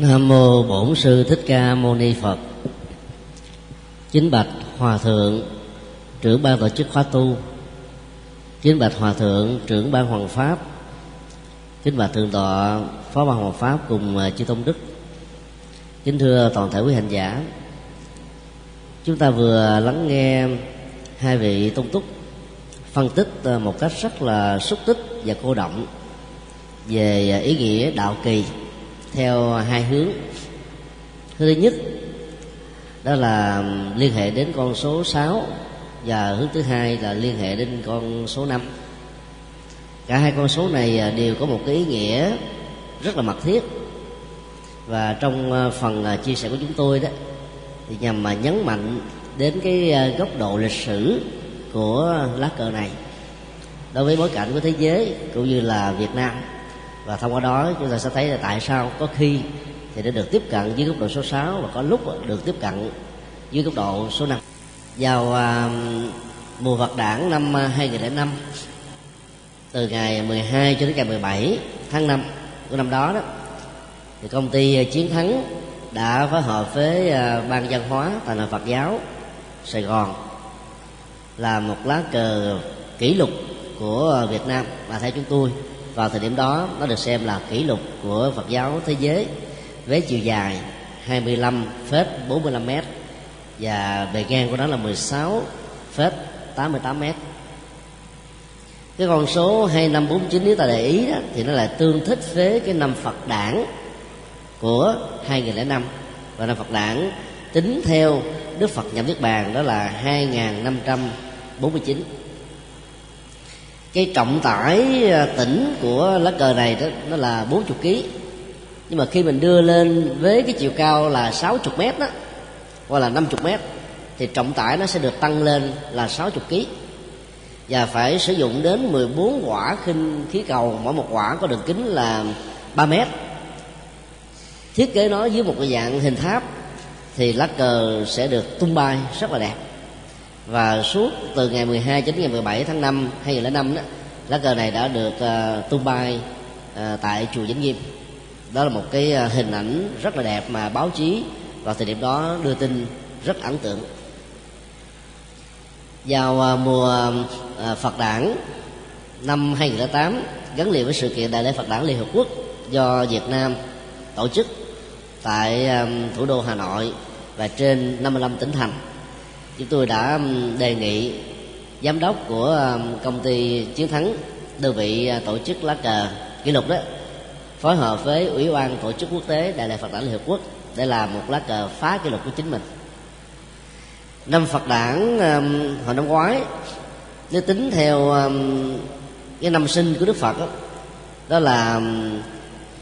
Nam mô Bổn sư Thích Ca Mâu Ni Phật. Chính bạch Hòa thượng, trưởng ban tổ chức khóa tu. Chính bạch Hòa thượng, trưởng ban Hoàng pháp. Kính bạch thượng tọa, Phó ban Hoàng pháp cùng à, chư tôn đức. Kính thưa toàn thể quý hành giả. Chúng ta vừa lắng nghe hai vị tôn túc phân tích à, một cách rất là xúc tích và cô động về à, ý nghĩa đạo kỳ theo hai hướng. Thứ nhất, đó là liên hệ đến con số 6 và hướng thứ hai là liên hệ đến con số 5 cả hai con số này à, đều có một cái ý nghĩa rất là mật thiết. Và trong à, phần à, chia sẻ của chúng tôi đó, thì nhằm mà nhấn mạnh đến cái góc độ lịch sử của lá cờ này. Đối với bối cảnh của thế giới cũng như là Việt Nam và thông qua đó chúng ta sẽ thấy là tại sao có khi thì đã được tiếp cận dưới góc độ số 6 và có lúc được tiếp cận dưới góc độ số 5 vào à, mùa vật đảng năm à, 2005 từ ngày 12 cho đến ngày 17 tháng 5 của năm đó đó thì công ty Chiến Thắng đã phối hợp với à, ban văn hóa tại năng Phật giáo Sài Gòn là một lá cờ kỷ lục của Việt Nam. Và theo chúng tôi vào thời điểm đó nó được xem là kỷ lục của Phật giáo thế giới với chiều dài 25 phết 45 mét và bề ngang của nó là 16 phết 88 mét. Cái con số 2549 nếu ta để ý đó, thì nó lại tương thích với cái năm Phật đản của 2005 và năm Phật đản tính theo Đức Phật nhập Niết Bàn đó là 2549 cái trọng tải à, tỉnh của lá cờ này đó, nó là 40 kg nhưng mà khi mình đưa lên với cái chiều cao là 60 mét đó, hoặc là 50 mét, thì trọng tải nó sẽ được tăng lên là 60 kg và phải sử dụng đến 14 quả khinh khí cầu, mỗi một quả có đường kính là 3 mét. Thiết kế nó dưới một cái dạng hình tháp, thì lá cờ sẽ được tung bay rất là đẹp và suốt từ ngày 12 đến ngày 17 tháng 5 2005 đó lá cờ này đã được uh, tung bay uh, tại chùa Vĩnh Nghiêm. Đó là một cái uh, hình ảnh rất là đẹp mà báo chí vào thời điểm đó đưa tin rất ấn tượng. Vào uh, mùa uh, Phật đản năm 2008 gắn liền với sự kiện đại lễ Phật đản Liên Hợp Quốc do Việt Nam tổ chức tại uh, thủ đô Hà Nội và trên 55 tỉnh thành chúng tôi đã đề nghị giám đốc của công ty chiến thắng đơn vị à, tổ chức lá cờ kỷ lục đó phối hợp với ủy ban tổ chức quốc tế đại lễ phật đản liên hợp quốc để làm một lá cờ phá kỷ lục của chính mình. Năm phật đản hồi năm ngoái nếu tính theo cái năm sinh của đức phật đó, đó là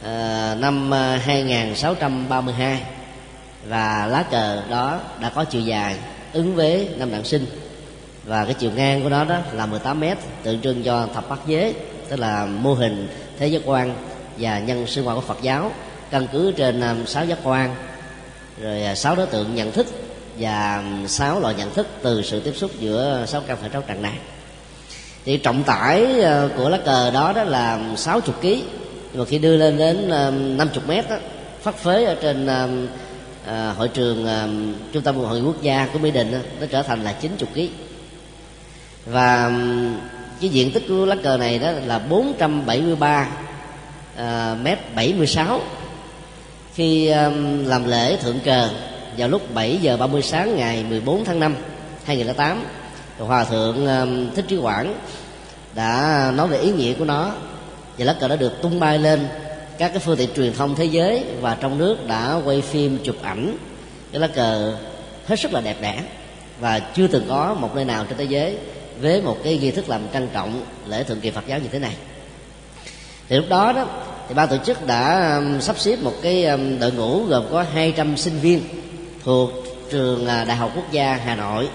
ờ, à, năm 2632 và lá cờ đó đã có chiều dài ứng với năm đản sinh. Và cái chiều ngang của nó đó là 18 mét tượng trưng cho thập bát giới tức là mô hình thế giới quan và nhân sinh hoạt của Phật giáo. Căn cứ trên um, sáu giác quan rồi à, sáu đối tượng nhận thức và um, sáu loại nhận thức từ sự tiếp xúc giữa sáu căn phải trong trần này thì trọng tải ờ, của lá cờ đó đó là um, 60 kg nhưng mà khi đưa lên đến 50 mét đó, phát phế ở trên à, hội trường à, trung tâm hội quốc gia của mỹ đình đó, nó trở thành là 90 kg và cái diện tích của lá cờ này đó là 473 à, ờ, mét 76 khi um, làm lễ thượng cờ vào lúc 7 giờ 30 sáng ngày 14 tháng 5 2008 hòa thượng um, thích trí quảng đã nói về ý nghĩa của nó. Và lá cờ đã được tung bay lên các cái phương tiện truyền thông thế giới và trong nước đã quay phim chụp ảnh. Cái lá cờ hết sức là đẹp đẽ và chưa từng có một nơi nào trên thế giới với một cái nghi thức làm trang trọng lễ thượng kỳ Phật giáo như thế này. Thì lúc đó đó thì ban tổ chức đã um, sắp xếp một cái um, đội ngũ gồm có 200 sinh viên thuộc trường à, Đại học Quốc gia Hà Nội.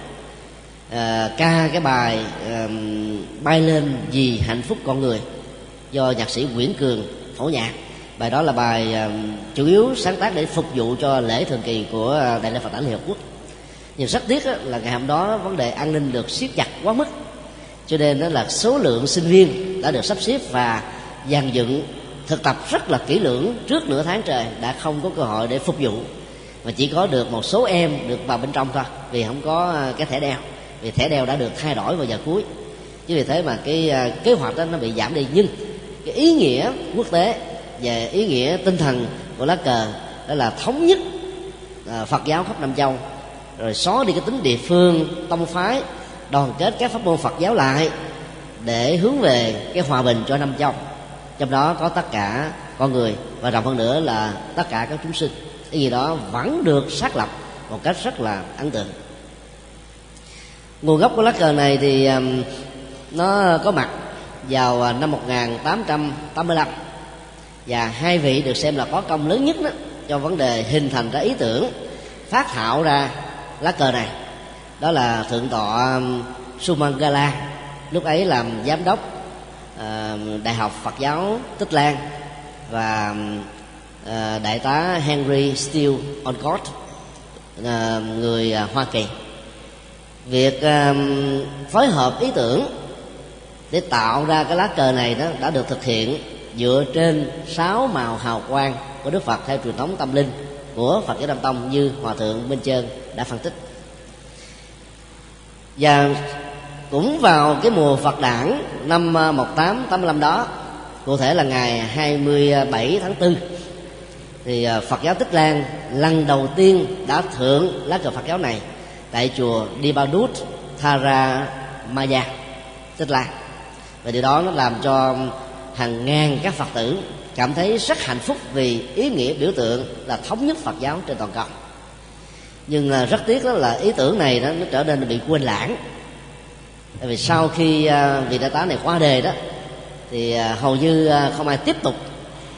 À, ca cái bài à, bay lên vì hạnh phúc con người do nhạc sĩ Nguyễn Cường phổ nhạc bài đó là bài ờ, chủ yếu sáng tác để phục vụ cho lễ thường kỳ của ờ, đại lễ Phật đản Liên Hợp Quốc. Nhưng rất tiếc là ngày hôm đó vấn đề an ninh được siết chặt quá mức, cho nên đó là số lượng sinh viên đã được sắp xếp và dàn dựng, thực tập rất là kỹ lưỡng trước nửa tháng trời đã không có cơ hội để phục vụ. Mà chỉ có được một số em được vào bên trong thôi, vì không có ờ, cái thẻ đeo, vì thẻ đeo đã được thay đổi vào giờ cuối. Chứ vì thế mà cái kế hoạch đó nó bị giảm đi. Nhưng cái ý nghĩa quốc tế về ý nghĩa tinh thần của lá cờ, đó là thống nhất à, Phật giáo khắp Nam Châu. Rồi xóa đi cái tính địa phương, tông phái, đoàn kết các pháp môn Phật giáo lại để hướng về cái hòa bình cho Nam Châu. Trong đó có tất cả con người và rộng hơn nữa là tất cả các chúng sinh. Cái gì đó vẫn được xác lập một cách rất là ấn tượng. Nguồn gốc của lá cờ này thì nó có mặt vào à, năm 1885 và hai vị được xem là có công lớn nhất đó cho vấn đề hình thành ra ý tưởng phát thảo ra lá cờ này. Đó là thượng tọa um, Sumangala lúc ấy làm giám đốc uh, đại học Phật giáo Tích Lan và um, uh, đại tá Henry Steele Olcott uh, người uh, Hoa Kỳ. Việc uh, phối hợp ý tưởng để tạo ra cái lá cờ này đó đã được thực hiện dựa trên sáu màu hào quang của Đức Phật theo truyền thống tâm linh của Phật giáo Nam Tông như Hòa thượng Minh Trơn đã phân tích. Và cũng vào cái mùa Phật đản năm à, 1885 đó, cụ thể là ngày 27 tháng 4 thì à, Phật giáo Tích Lan lần đầu tiên đã thượng lá cờ Phật giáo này tại chùa Dibadut Thara Maya Tích Lan. Và điều đó nó làm cho hàng ngàn các Phật tử cảm thấy rất hạnh phúc vì ý nghĩa biểu tượng là thống nhất Phật giáo trên toàn cầu. Nhưng rất tiếc đó là ý tưởng này đó nó trở nên bị quên lãng. Tại vì sau khi à, vị đại tá này qua đề đó thì à, hầu như à, không ai tiếp tục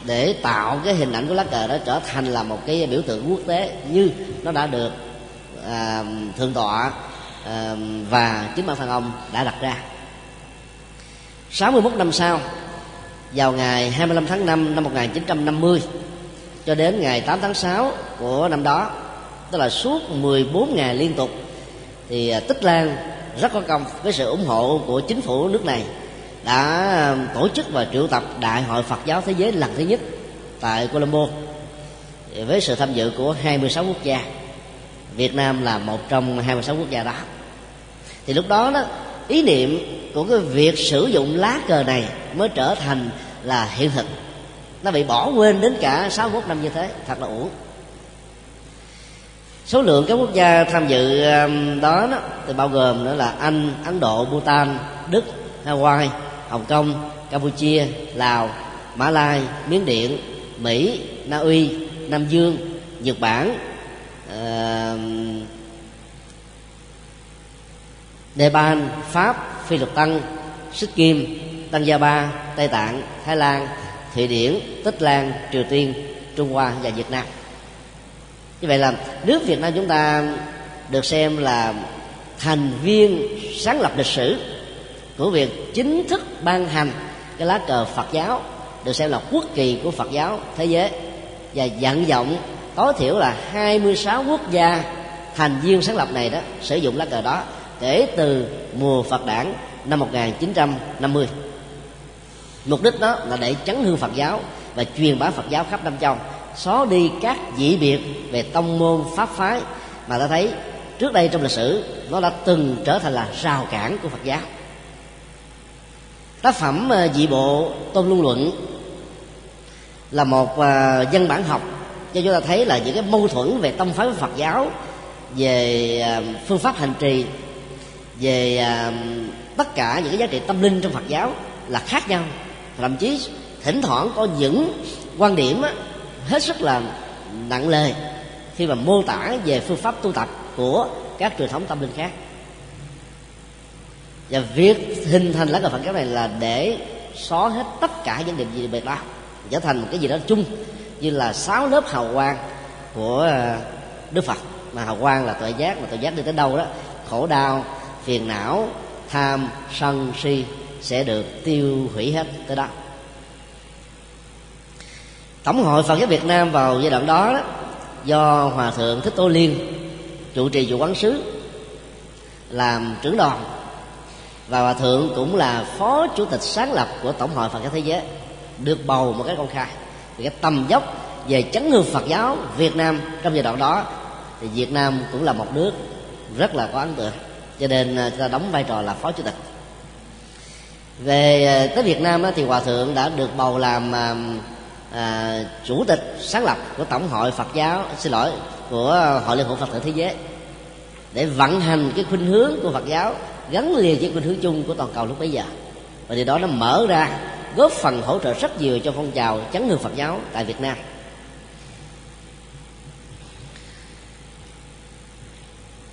để tạo cái hình ảnh của lá cờ đó trở thành là một cái biểu tượng quốc tế như nó đã được à, thượng tọa à, và chính bản thân ông đã đặt ra. 61 năm sau vào ngày 25 tháng 5 năm 1950 cho đến ngày 8 tháng 6 của năm đó, tức là suốt 14 ngày liên tục, thì à, Tích Lan rất có công với sự ủng hộ của chính phủ nước này đã à, tổ chức và triệu tập đại hội Phật giáo thế giới lần thứ nhất tại Colombo với sự tham dự của 26 quốc gia. Việt Nam là một trong 26 quốc gia đó. Thì lúc đó đó ý niệm của cái việc sử dụng lá cờ này mới trở thành là hiện thực. Nó bị bỏ quên đến cả 61 năm như thế thật là uổng. Số lượng các quốc gia tham dự um, đó, đó thì bao gồm nữa là anh ấn độ bhutan đức hawaii hồng kông campuchia lào mã lai miến điện mỹ na uy nam dương nhật bản uh, nepal pháp phi luật Tăng, xích kim tăng gia ba tây tạng thái lan thụy điển tích lan triều tiên trung hoa và việt nam. Như vậy là nước việt nam chúng ta được xem là thành viên sáng lập lịch sử của việc chính thức ban hành cái lá cờ Phật giáo được xem là quốc kỳ của Phật giáo thế giới. Và vận vọng tối thiểu là 26 quốc gia thành viên sáng lập này đó sử dụng lá cờ đó kể từ mùa Phật đản năm 1950 mục đích đó là để chấn hương Phật giáo và truyền bá Phật giáo khắp Nam Châu, xóa đi các dị biệt về tông môn, pháp phái mà ta thấy trước đây trong lịch sử nó đã từng trở thành là rào cản của Phật giáo. Tác phẩm ờ, dị bộ tôn luân luận là một ờ, văn dân bản học cho chúng ta thấy là những cái mâu thuẫn về tông phái của Phật giáo về ờ, phương pháp hành trì về à, tất cả những cái giá trị tâm linh trong Phật giáo là khác nhau. Thậm chí thỉnh thoảng có những quan điểm hết sức là nặng lời khi mà mô tả về phương pháp tu tập của các truyền thống tâm linh khác. Và việc hình thành lá cờ Phật giáo này là để xóa hết tất cả những điểm gì biệt bao trở thành một cái gì đó chung như là sáu lớp hào quang của à, Đức Phật. Mà hào quang là tội giác, mà tội giác đi tới đâu đó, khổ đau phiền não tham sân si sẽ được tiêu hủy hết tới đó. Tổng hội phật giáo việt nam vào giai đoạn đó, đó do hòa thượng thích tô liên trụ trì vụ quán sứ làm trưởng đoàn. Và hòa thượng cũng là phó chủ tịch sáng lập của tổng hội phật giáo thế giới được bầu một cái công khai. Thì cái tầm dốc về chấn hương Phật giáo Việt Nam trong giai đoạn đó thì Việt Nam cũng là một nước rất là có ấn tượng cho nên à, ta đóng vai trò là phó chủ tịch. Về à, tới Việt Nam thì hòa thượng đã được bầu làm à, à, chủ tịch sáng lập của tổng hội Phật giáo xin lỗi của hội liên hội Phật tử thế giới để vận hành cái khuynh hướng của Phật giáo gắn liền với khuynh hướng chung của toàn cầu lúc bấy giờ. Và điều đó nó mở ra góp phần hỗ trợ rất nhiều cho phong trào chấn hương Phật giáo tại Việt Nam.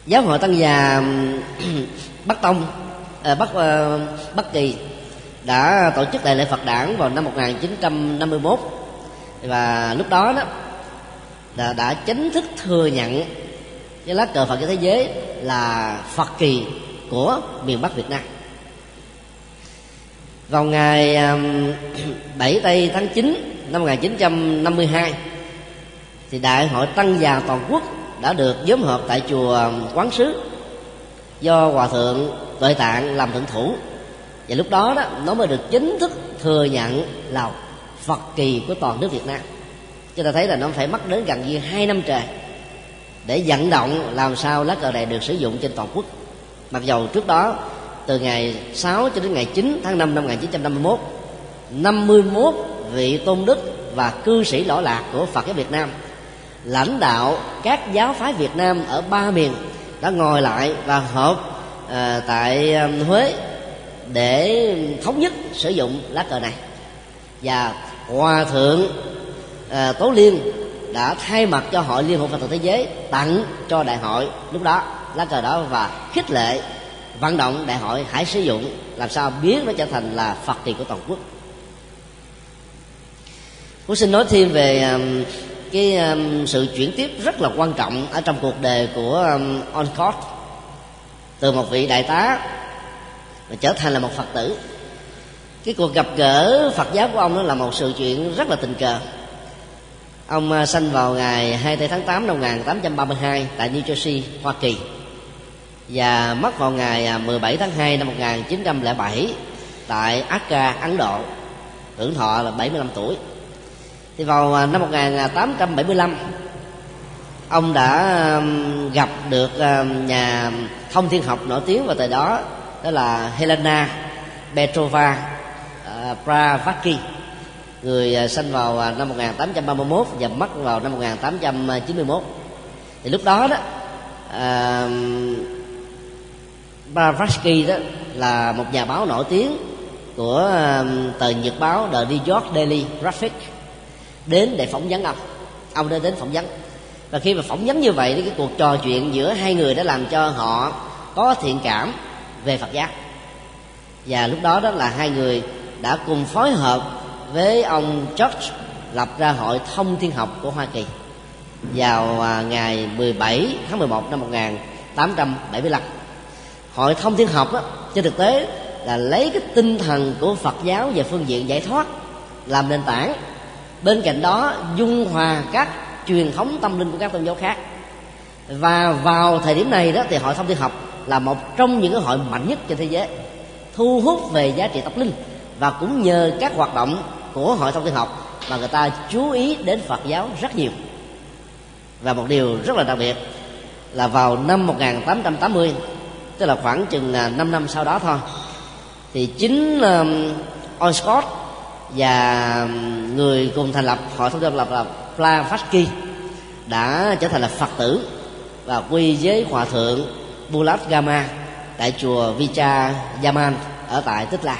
Giáo hội tăng già bắc tông à, bắc à, bắc kỳ đã tổ chức đại lễ phật đản vào năm 1951 và lúc đó đó đã, đã chính thức thừa nhận cái lá cờ Phật trên thế giới là Phật kỳ của miền Bắc Việt Nam. Vào ngày 7 tây tháng 9 năm 1952 thì đại hội tăng già toàn quốc đã được nhóm họp tại chùa quán sứ do hòa thượng tuệ tạng làm thượng thủ. Và lúc đó đó, nó mới được chính thức thừa nhận là phật kỳ của toàn nước việt nam. Chúng ta thấy là nó phải mất đến gần như hai năm trời để vận động làm sao lá cờ này được sử dụng trên toàn quốc. Mặc dầu trước đó, từ ngày 6 cho đến ngày 9 tháng 5 năm 1951 51 vị tôn đức và cư sĩ lõ lạc của Phật giáo Việt Nam lãnh đạo các giáo phái Việt Nam ở ba miền đã ngồi lại và họp à, tại Huế để thống nhất sử dụng lá cờ này. Và hòa thượng à, tố liên đã thay mặt cho hội liên hội phật tử thế giới tặng cho đại hội lúc đó lá cờ đó và khích lệ vận động đại hội hãy sử dụng làm sao biến nó trở thành là phật kỳ của toàn quốc. Cũng xin nói thêm về cái um, sự chuyển tiếp rất là quan trọng ở trong cuộc đời của um, Oncott từ một vị đại tá và trở thành là một phật tử. Cái cuộc gặp gỡ phật giáo của ông đó là một sự chuyện rất là tình cờ. Ông uh, sanh vào ngày 24 tháng 8 năm 1832 tại New Jersey, Hoa Kỳ. Và mất vào ngày uh, 17 tháng 2 năm 1907 tại Accra, Ấn Độ. Hưởng thọ là 75 tuổi thì vào à, năm 1875 ông đã gặp được nhà thông thiên học nổi tiếng vào thời đó đó là Helena Petrova uh, người à, sinh vào năm 1831 và mất vào năm 1891 thì lúc đó đó uh, Pravaki đó là một nhà báo nổi tiếng của tờ nhật báo The New York Daily Graphic đến để phỏng vấn ông. Ông đã đến phỏng vấn. Và khi mà phỏng vấn như vậy thì cái cuộc trò chuyện giữa hai người đã làm cho họ có thiện cảm về Phật giáo. Và lúc đó đó là hai người đã cùng phối hợp với ông George lập ra hội thông thiên học của Hoa Kỳ vào à, ngày 17 tháng 11 năm 1875 hội thông thiên học đó, trên thực tế là lấy cái tinh thần của Phật giáo về phương diện giải thoát làm nền tảng bên cạnh đó dung hòa các truyền thống tâm linh của các tôn giáo khác. Và vào thời điểm này đó thì hội thông thiên học là một trong những cái hội mạnh nhất trên thế giới thu hút về giá trị tâm linh. Và cũng nhờ các hoạt động của hội thông thiên học mà người ta chú ý đến Phật giáo rất nhiều. Và một điều rất là đặc biệt là vào năm 1880 tức là khoảng chừng à, 5 năm sau đó thôi thì chính um, Oscott và người cùng thành lập hội thông tin lập là Blavatsky đã trở thành là Phật tử và quy với hòa thượng Bulat Gama tại chùa Vicha Yaman ở tại Tích Lan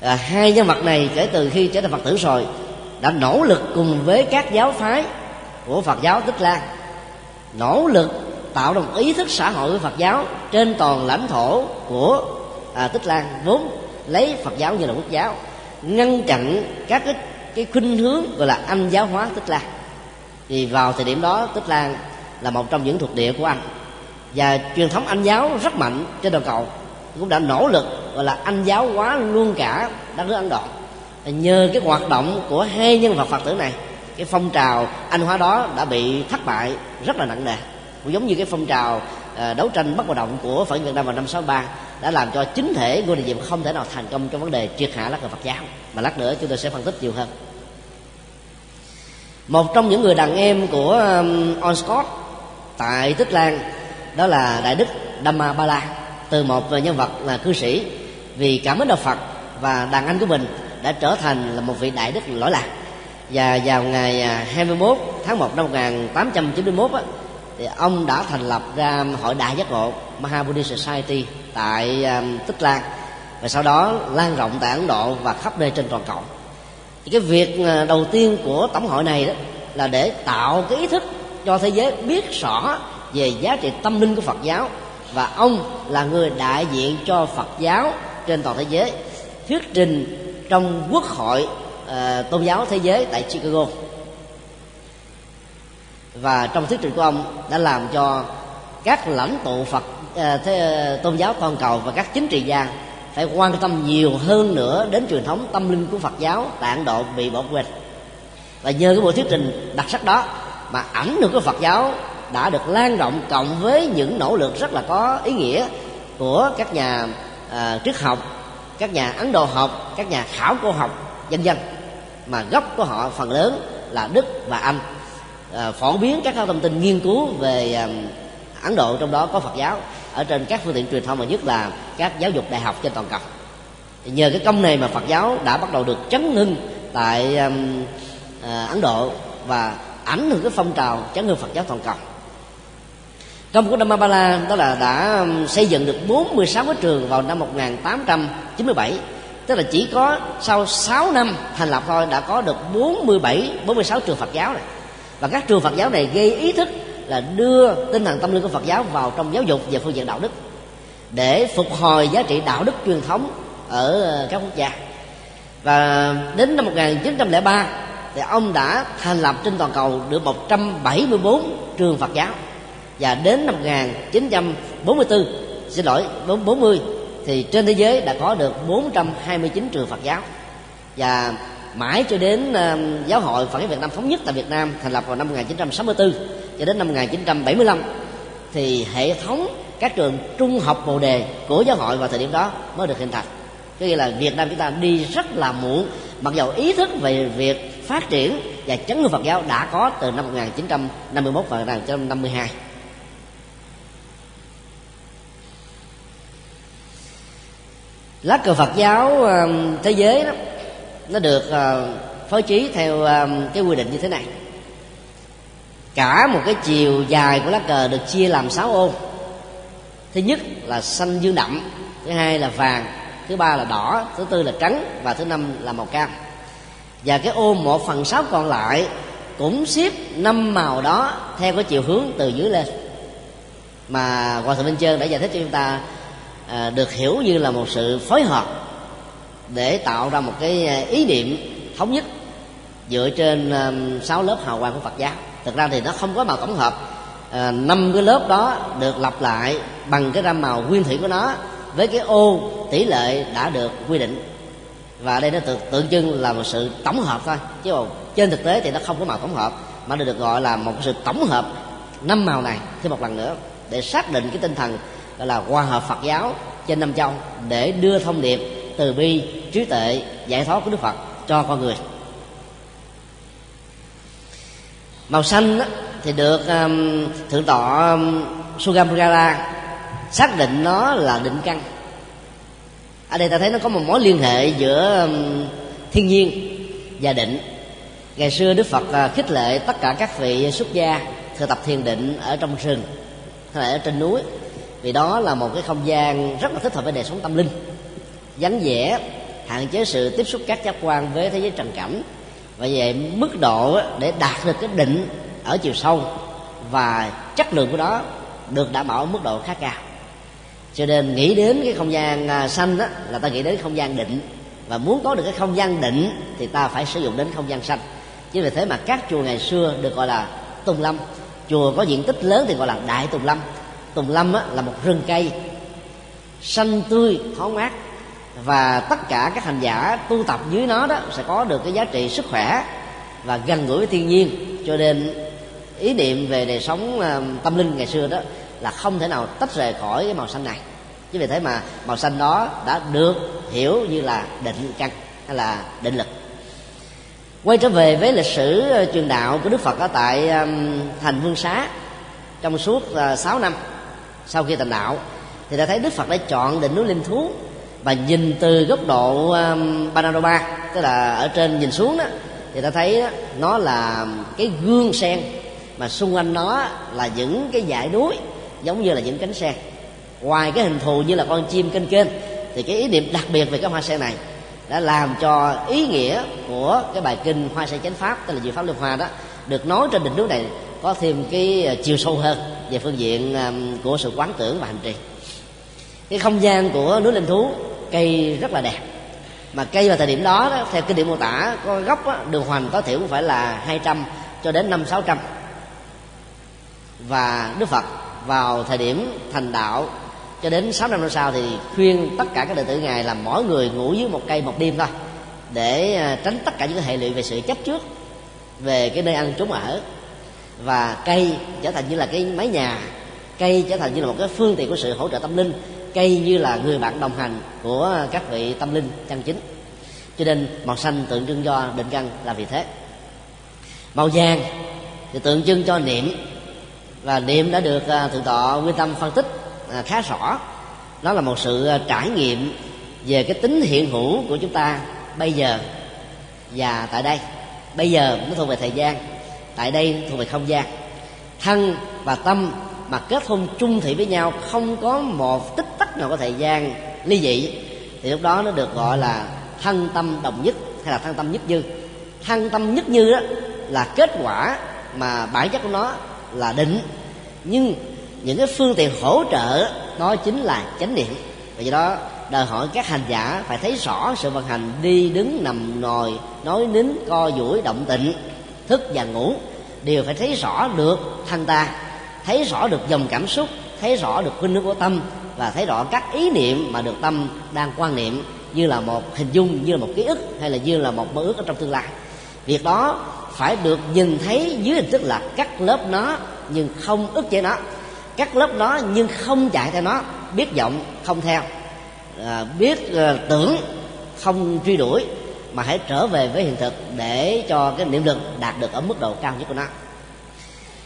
à, hai nhân vật này kể từ khi trở thành Phật tử rồi đã nỗ lực cùng với các giáo phái của Phật giáo Tích Lan nỗ lực tạo ra một ý thức xã hội của Phật giáo trên toàn lãnh thổ của à, Tích Lan vốn lấy Phật giáo như là quốc giáo ngăn chặn các cái cái khuynh hướng gọi là anh giáo hóa tích lan. Thì vào thời điểm đó, tích lan là một trong những thuộc địa của anh. Và truyền thống anh giáo rất mạnh trên đầu cầu. Cũng đã nỗ lực gọi là anh giáo hóa luôn cả đất nước ấn độ. Nhờ cái hoạt động của hai nhân vật phật tử này, cái phong trào anh hóa đó đã bị thất bại rất là nặng nề. Cũng giống như cái phong trào ờ, đấu tranh bất hoạt động của phật việt nam vào năm 63 đã làm cho chính thể ngô đình diệm không thể nào thành công trong vấn đề triệt hạ lá cờ phật giáo. Mà lát nữa chúng tôi sẽ phân tích nhiều hơn. Một trong những người đàn em của um, On Scott tại Tích Lan đó là đại đức Dhamma Bala từ một nhân vật là cư sĩ. Vì cảm ơn đạo Phật và đàn anh của mình đã trở thành là một vị đại đức lỗi lạc. Và vào ngày à, 21 tháng 1 năm 1891 á, thì ông đã thành lập ra hội đại giác ngộ. Mahabodhi Society tại um, Tích Lan. Và sau đó lan rộng tại Ấn Độ và khắp nơi trên toàn cầu. Thì cái việc uh, đầu tiên của tổng hội này đó là để tạo cái ý thức cho thế giới biết rõ về giá trị tâm linh của Phật giáo. Và ông là người đại diện cho Phật giáo trên toàn thế giới thuyết trình trong quốc hội uh, tôn giáo thế giới tại Chicago. Và trong thuyết trình của ông đã làm cho các lãnh tụ Phật À, thế, tôn giáo toàn cầu và các chính trị gia phải quan tâm nhiều hơn nữa đến truyền thống tâm linh của Phật giáo tạng Độ bị bỏ quên. Và nhờ cái buổi thuyết trình đặc sắc đó mà ảnh hưởng của Phật giáo đã được lan rộng cộng với những nỗ lực rất là có ý nghĩa của các nhà à, triết học các nhà ấn độ học các nhà khảo cổ học vân vân mà gốc của họ phần lớn là đức và anh. À, phổ biến các thông tin nghiên cứu về à, ấn độ trong đó có phật giáo. Ở trên các phương tiện truyền thông và nhất là các giáo dục đại học trên toàn cầu. Thì nhờ cái công này mà phật giáo đã bắt đầu được chấn hưng tại um, à, ấn độ và ảnh hưởng cái phong trào chấn hưng phật giáo toàn cầu. Trong của Dhammapala đó là đã um, xây dựng được 46 cái trường vào năm 1897 tức là chỉ có sau 6 năm thành lập thôi đã có được 47 46 trường Phật giáo này. Và các trường Phật giáo này gây ý thức là đưa tinh thần tâm linh của Phật giáo vào trong giáo dục về phương diện đạo đức để phục hồi giá trị đạo đức truyền thống ở ờ, các quốc gia. Và đến năm 1903 thì ông đã thành lập trên toàn cầu được 174 trường Phật giáo. Và đến năm 1944 xin lỗi 40 thì trên thế giới đã có được 429 trường Phật giáo. Và mãi cho đến uh, giáo hội Phật giáo Việt Nam thống nhất tại Việt Nam thành lập vào năm 1964 cho đến năm 1975 thì hệ thống các trường trung học bồ đề của giáo hội vào thời điểm đó mới được hình thành. Có nghĩa là Việt Nam chúng ta đi rất là muộn, mặc dầu ý thức về việc phát triển và chấn hương Phật giáo đã có từ năm 1951 và 1952 lá cờ Phật giáo um, thế giới đó, nó được uh, phối trí theo um, cái quy định như thế này cả một cái chiều dài của lá cờ được chia làm sáu ô thứ nhất là xanh dương đậm thứ hai là vàng thứ ba là đỏ thứ tư là trắng và thứ năm là màu cam. Và cái ô một phần sáu còn lại cũng xếp năm màu đó theo cái chiều hướng từ dưới lên. Mà hòa thượng minh trơn đã giải thích cho chúng ta à, được hiểu như là một sự phối hợp để tạo ra một cái à, ý niệm thống nhất dựa trên à, sáu lớp hào quang của Phật giáo thực ra thì nó không có màu tổng hợp. Ờ, năm à, cái lớp đó được lặp lại bằng cái ram màu nguyên thủy của nó với cái ô tỷ lệ đã được quy định. Và đây nó tượng, tượng trưng là một sự tổng hợp thôi chứ mà trên thực tế thì nó không có màu tổng hợp mà nó được gọi là một sự tổng hợp năm màu này thêm một lần nữa để xác định cái tinh thần gọi là hòa hợp Phật giáo trên năm châu để đưa thông điệp từ bi trí tuệ giải thoát của Đức Phật cho con người. Màu xanh đó, thì được um, thượng tọa um, Sugamgara xác định nó là định căn. Ở đây ta thấy nó có một mối liên hệ giữa um, thiên nhiên và định. Ngày xưa đức phật uh, khích lệ tất cả các vị xuất gia thực tập thiền định ở trong rừng hay là ở trên núi. Vì đó là một cái không gian rất là thích hợp với đời sống tâm linh vắng vẻ hạn chế sự tiếp xúc các giác quan với thế giới trần cảnh và về mức độ để đạt được cái định ở chiều sâu và chất lượng của đó được đảm bảo ở mức độ khá cao. Cho nên nghĩ đến cái không gian à, xanh đó là ta nghĩ đến không gian định. Và muốn có được cái không gian định thì ta phải sử dụng đến không gian xanh. Chứ vì thế mà các chùa ngày xưa được gọi là tùng lâm. Chùa có diện tích lớn thì gọi là đại tùng lâm. Tùng lâm á, là một rừng cây xanh tươi thoáng mát và tất cả các hành giả tu tập dưới nó đó sẽ có được cái giá trị sức khỏe và gần gũi với thiên nhiên. Cho nên ý niệm về đời sống ờ, tâm linh ngày xưa đó là không thể nào tách rời khỏi cái màu xanh này. Chính vì thế mà màu xanh đó đã được hiểu như là định căn hay là định lực. Quay trở về với lịch sử ờ, truyền đạo của đức phật ở tại thành vương xá trong suốt ờ, 6 năm sau khi thành đạo, thì ta thấy đức phật đã chọn đỉnh núi linh thú và nhìn từ góc độ um, panorama tức là ở trên nhìn xuống đó thì ta thấy đó, nó là cái gương sen. Mà xung quanh nó là những cái dải núi giống như là những cánh sen. Ngoài cái hình thù như là con chim kênh kênh thì cái ý niệm đặc biệt về cái hoa sen này đã làm cho ý nghĩa của cái bài kinh hoa sen chánh pháp tức là diệu pháp liên hoa đó được nói trên đỉnh núi này có thêm cái ờ, chiều sâu hơn về phương diện của sự quán tưởng và hành trì. Cái không gian của núi linh thú cây rất là đẹp. Mà cây vào thời điểm đó, đó theo kinh điển mô tả có gốc đó, đường hoành tối thiểu cũng phải là 200 cho đến năm sáu trăm. Và Đức Phật vào thời điểm thành đạo cho đến 6 năm sau thì khuyên tất cả các đệ tử ngài là mỗi người ngủ dưới một cây một đêm thôi để à, tránh tất cả những hệ lụy về sự chấp trước về cái nơi ăn trốn ở. Và cây trở thành như là cái mái nhà cây trở thành như là một cái phương tiện của sự hỗ trợ tâm linh cây như là người bạn đồng hành của các vị tâm linh, chân chính. Cho nên màu xanh tượng trưng cho định căn là vì thế. Màu vàng thì tượng trưng cho niệm và niệm đã được à, thượng tọa nguyên tâm phân tích à, khá rõ. Đó là một sự à, trải nghiệm về cái tính hiện hữu của chúng ta bây giờ và tại đây. Bây giờ nó thuộc về thời gian, tại đây thuộc về không gian. Thân và tâm mà kết hôn chung thủy với nhau, không có một tích tắc nào có thời gian ly dị. Thì lúc đó nó được gọi là thân tâm đồng nhất, hay là thân tâm nhất như. Thân tâm nhất như đó là kết quả mà bản chất của nó là định. Nhưng những cái phương tiện hỗ trợ đó chính là chánh niệm. Vì đó, đòi hỏi các hành giả phải thấy rõ sự vận hành đi đứng, nằm ngồi nói nín, co duỗi, động tịnh, thức và ngủ. Đều phải thấy rõ được thân ta thấy rõ được dòng cảm xúc thấy rõ được khuynh hướng của tâm và thấy rõ các ý niệm mà được tâm đang quan niệm như là một hình dung như là một ký ức hay là như là một mơ ước ở trong tương lai. Việc đó phải được nhìn thấy dưới hình thức là cắt lớp nó nhưng không ức chế nó. Cắt lớp nó nhưng không chạy theo nó biết vọng không theo. À, biết à, tưởng không truy đuổi mà hãy trở về với hiện thực để cho cái niệm lực đạt được ở mức độ cao nhất của nó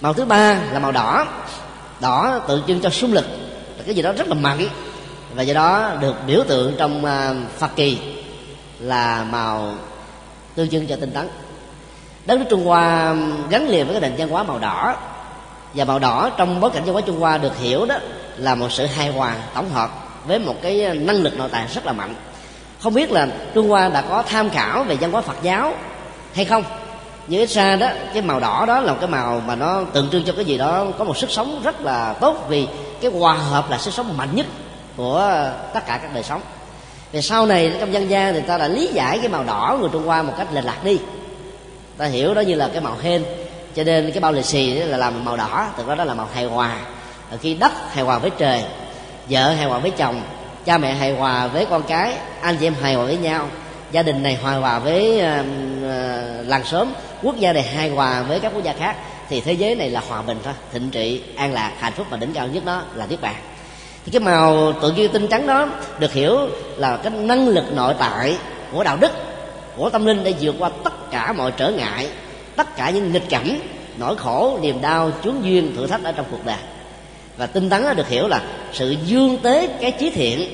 màu thứ ba là màu đỏ. Đỏ tượng trưng cho xung lực. Là cái gì đó rất là mạnh và do đó được biểu tượng trong à, phật kỳ là màu tương trưng cho tinh tấn. Đất nước trung hoa gắn liền với cái nền văn hóa màu đỏ. Và màu đỏ trong bối cảnh văn hóa trung hoa được hiểu đó là một sự hài hòa, tổng hợp với một cái năng lực nội tại rất là mạnh. Không biết là trung hoa đã có tham khảo về văn hóa phật giáo hay không? Nhưng ít ra đó cái màu đỏ đó là một cái màu mà nó tượng trưng cho cái gì đó có một sức sống rất là tốt vì cái hòa hợp là sức sống mạnh nhất của tất cả các đời sống. Thì sau này trong dân gian thì ta đã lý giải cái màu đỏ người trung hoa một cách lệch lạc đi. Ta hiểu đó như là cái màu hên cho nên cái bao lì xì là làm màu đỏ từ đó đó là màu hài hòa. Khi đất hài hòa với trời vợ hài hòa với chồng cha mẹ hài hòa với con cái anh chị em hài hòa với nhau gia đình này hòa hòa với uh, uh, làng sớm quốc gia này hài hòa với các quốc gia khác, thì thế giới này là hòa bình thôi, thịnh trị, an lạc, hạnh phúc và đỉnh cao nhất đó là niết bàn. Thì cái màu tự nhiên tinh trắng đó được hiểu là cái năng lực nội tại của đạo đức, của tâm linh để vượt qua tất cả mọi trở ngại, tất cả những nghịch cảnh, nỗi khổ, niềm đau, chướng duyên, thử thách ở trong cuộc đời. Và tinh tấn được hiểu là sự dương tế cái trí thiện,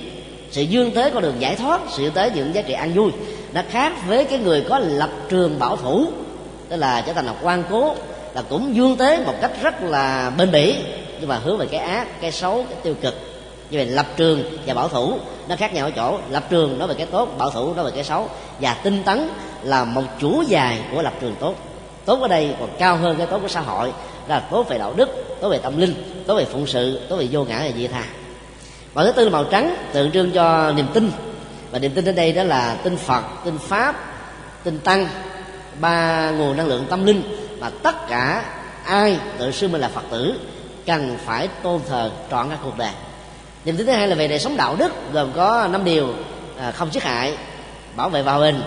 sự dương tế con đường giải thoát, sự dương tế những giá trị an vui nó khác với cái người có lập trường bảo thủ. Tức là trở thành là quan cố, là cũng dương tế một cách rất là bền bỉ, nhưng mà hướng về cái ác, cái xấu, cái tiêu cực. Như vậy lập trường và bảo thủ, nó khác nhau ở chỗ lập trường nói về cái tốt, bảo thủ nói về cái xấu. Và tinh tấn là một chủ dài của lập trường tốt. Tốt ở đây còn cao hơn cái tốt của xã hội. Là tốt về đạo đức, tốt về tâm linh, tốt về phụng sự, tốt về vô ngã và vị tha. Và thứ tư là màu trắng, tượng trưng cho niềm tin và niềm tin ở đây đó là tin phật tin pháp tin tăng ba nguồn năng lượng tâm linh mà tất cả ai tự xưng mình là phật tử cần phải tôn thờ trọn cả cuộc đời. Niềm tin thứ hai là về đời sống đạo đức gồm có năm điều à, không giết hại bảo vệ hòa bình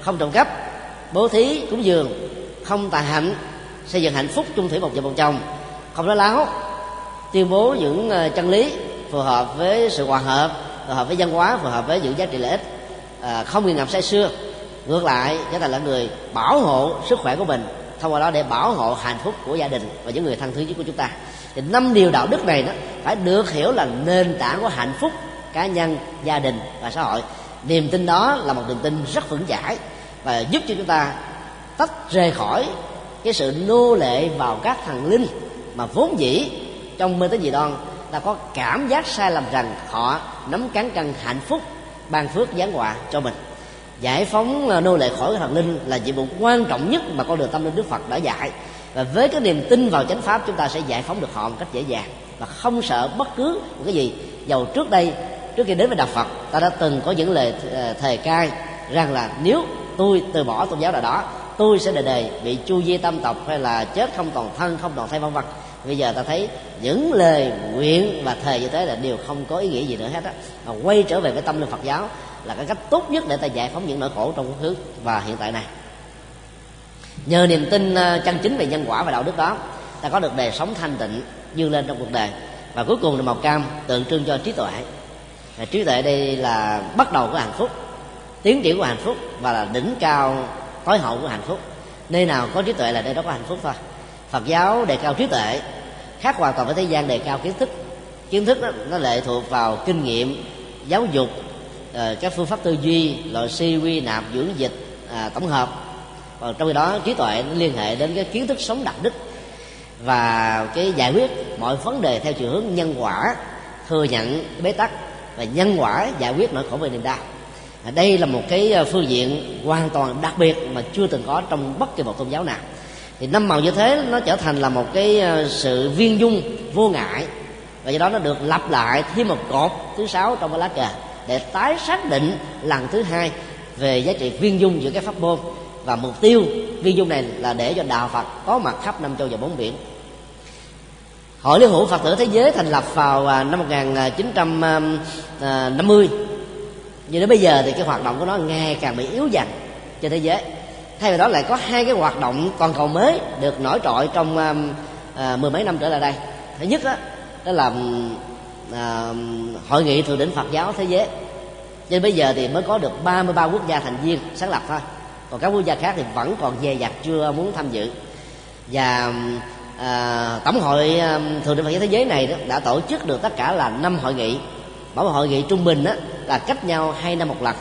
không trộm cắp bố thí cúng dường không tà hạnh xây dựng hạnh phúc chung thủy một vợ một chồng không nói láo tuyên bố những à, chân lý phù hợp với sự hòa hợp phù hợp với văn hóa phù hợp với những giá trị lợi ích. À, không nghiền ngập say xưa ngược lại trở thành là người bảo hộ sức khỏe của mình thông qua đó để bảo hộ hạnh phúc của gia đình và những người thân thương nhất của chúng ta. Thì năm điều đạo đức này đó phải được hiểu là nền tảng của hạnh phúc cá nhân gia đình và xã hội. Niềm tin đó là một niềm tin rất vững chãi và giúp cho chúng ta tách rời khỏi cái sự nô lệ vào các thần linh mà vốn dĩ trong mê tín dị đoan ta có cảm giác sai lầm rằng họ nắm cán cân hạnh phúc, ban phước giáng họa cho mình. Giải phóng ờ, nô lệ khỏi thần linh là nhiệm vụ quan trọng nhất mà con đường tâm linh đức phật đã dạy. Và với cái niềm tin vào chánh pháp, chúng ta sẽ giải phóng được họ một cách dễ dàng và không sợ bất cứ một cái gì. Dầu trước đây, trước khi đến với đạo phật, ta đã từng có những lời ờ, thề cai rằng là nếu tôi từ bỏ tôn giáo nào đó, tôi sẽ đời đời bị chu di tâm tộc hay là chết không còn thân, không còn thay vân vân bây giờ ta thấy những lời nguyện và thề như thế là đều không có ý nghĩa gì nữa hết á. Mà quay trở về với tâm linh phật giáo là cái cách tốt nhất để ta giải phóng những nỗi khổ trong quá khứ và hiện tại này. Nhờ niềm tin ờ, chân chính về nhân quả và đạo đức đó, ta có được đời sống thanh tịnh dương lên trong cuộc đời. Và cuối cùng là màu cam tượng trưng cho trí tuệ. Và trí tuệ đây là bắt đầu của hạnh phúc, tiến triển của hạnh phúc và là đỉnh cao, tối hậu của hạnh phúc. Nơi nào có trí tuệ là nơi đó có hạnh phúc thôi phật giáo đề cao trí tuệ khác hoàn toàn với thế gian đề cao kiến thức. Kiến thức đó, nó lệ thuộc vào kinh nghiệm giáo dục ờ, các phương pháp tư duy loại suy quy nạp dưỡng dịch à, tổng hợp. Còn trong khi đó trí tuệ nó liên hệ đến cái kiến thức sống đạo đức và cái giải quyết mọi vấn đề theo chiều hướng nhân quả thừa nhận bế tắc và nhân quả giải quyết nỗi khổ về niềm đau. Đây là một cái ờ, phương diện hoàn toàn đặc biệt mà chưa từng có trong bất kỳ một tôn giáo nào thì năm màu như thế nó trở thành là một cái ờ, sự viên dung vô ngại. Và do đó nó được lặp lại thêm một cột thứ sáu trong cái lá cờ để tái xác định lần thứ hai về giá trị viên dung giữa các pháp môn. Và mục tiêu viên dung này là để cho đạo Phật có mặt khắp năm châu và bốn biển. Hội Liên hữu Phật tử Thế giới thành lập vào à, năm 1950 à, à, nhưng đến bây giờ thì cái hoạt động của nó ngày càng bị yếu dần trên thế giới thay vào đó lại có hai cái hoạt động toàn cầu mới được nổi trội trong um, à, mười mấy năm trở lại đây. Thứ nhất đó, đó là um, à, hội nghị thượng đỉnh Phật giáo thế giới. Nên bây giờ thì mới có được 33 quốc gia thành viên sáng lập thôi. Còn các quốc gia khác thì vẫn còn dè dặt chưa muốn tham dự. Và um, à, tổng hội thượng đỉnh phật giáo thế giới này đó, đã tổ chức được tất cả là năm hội nghị. Mỗi hội nghị trung bình đó, là cách nhau hai năm một lần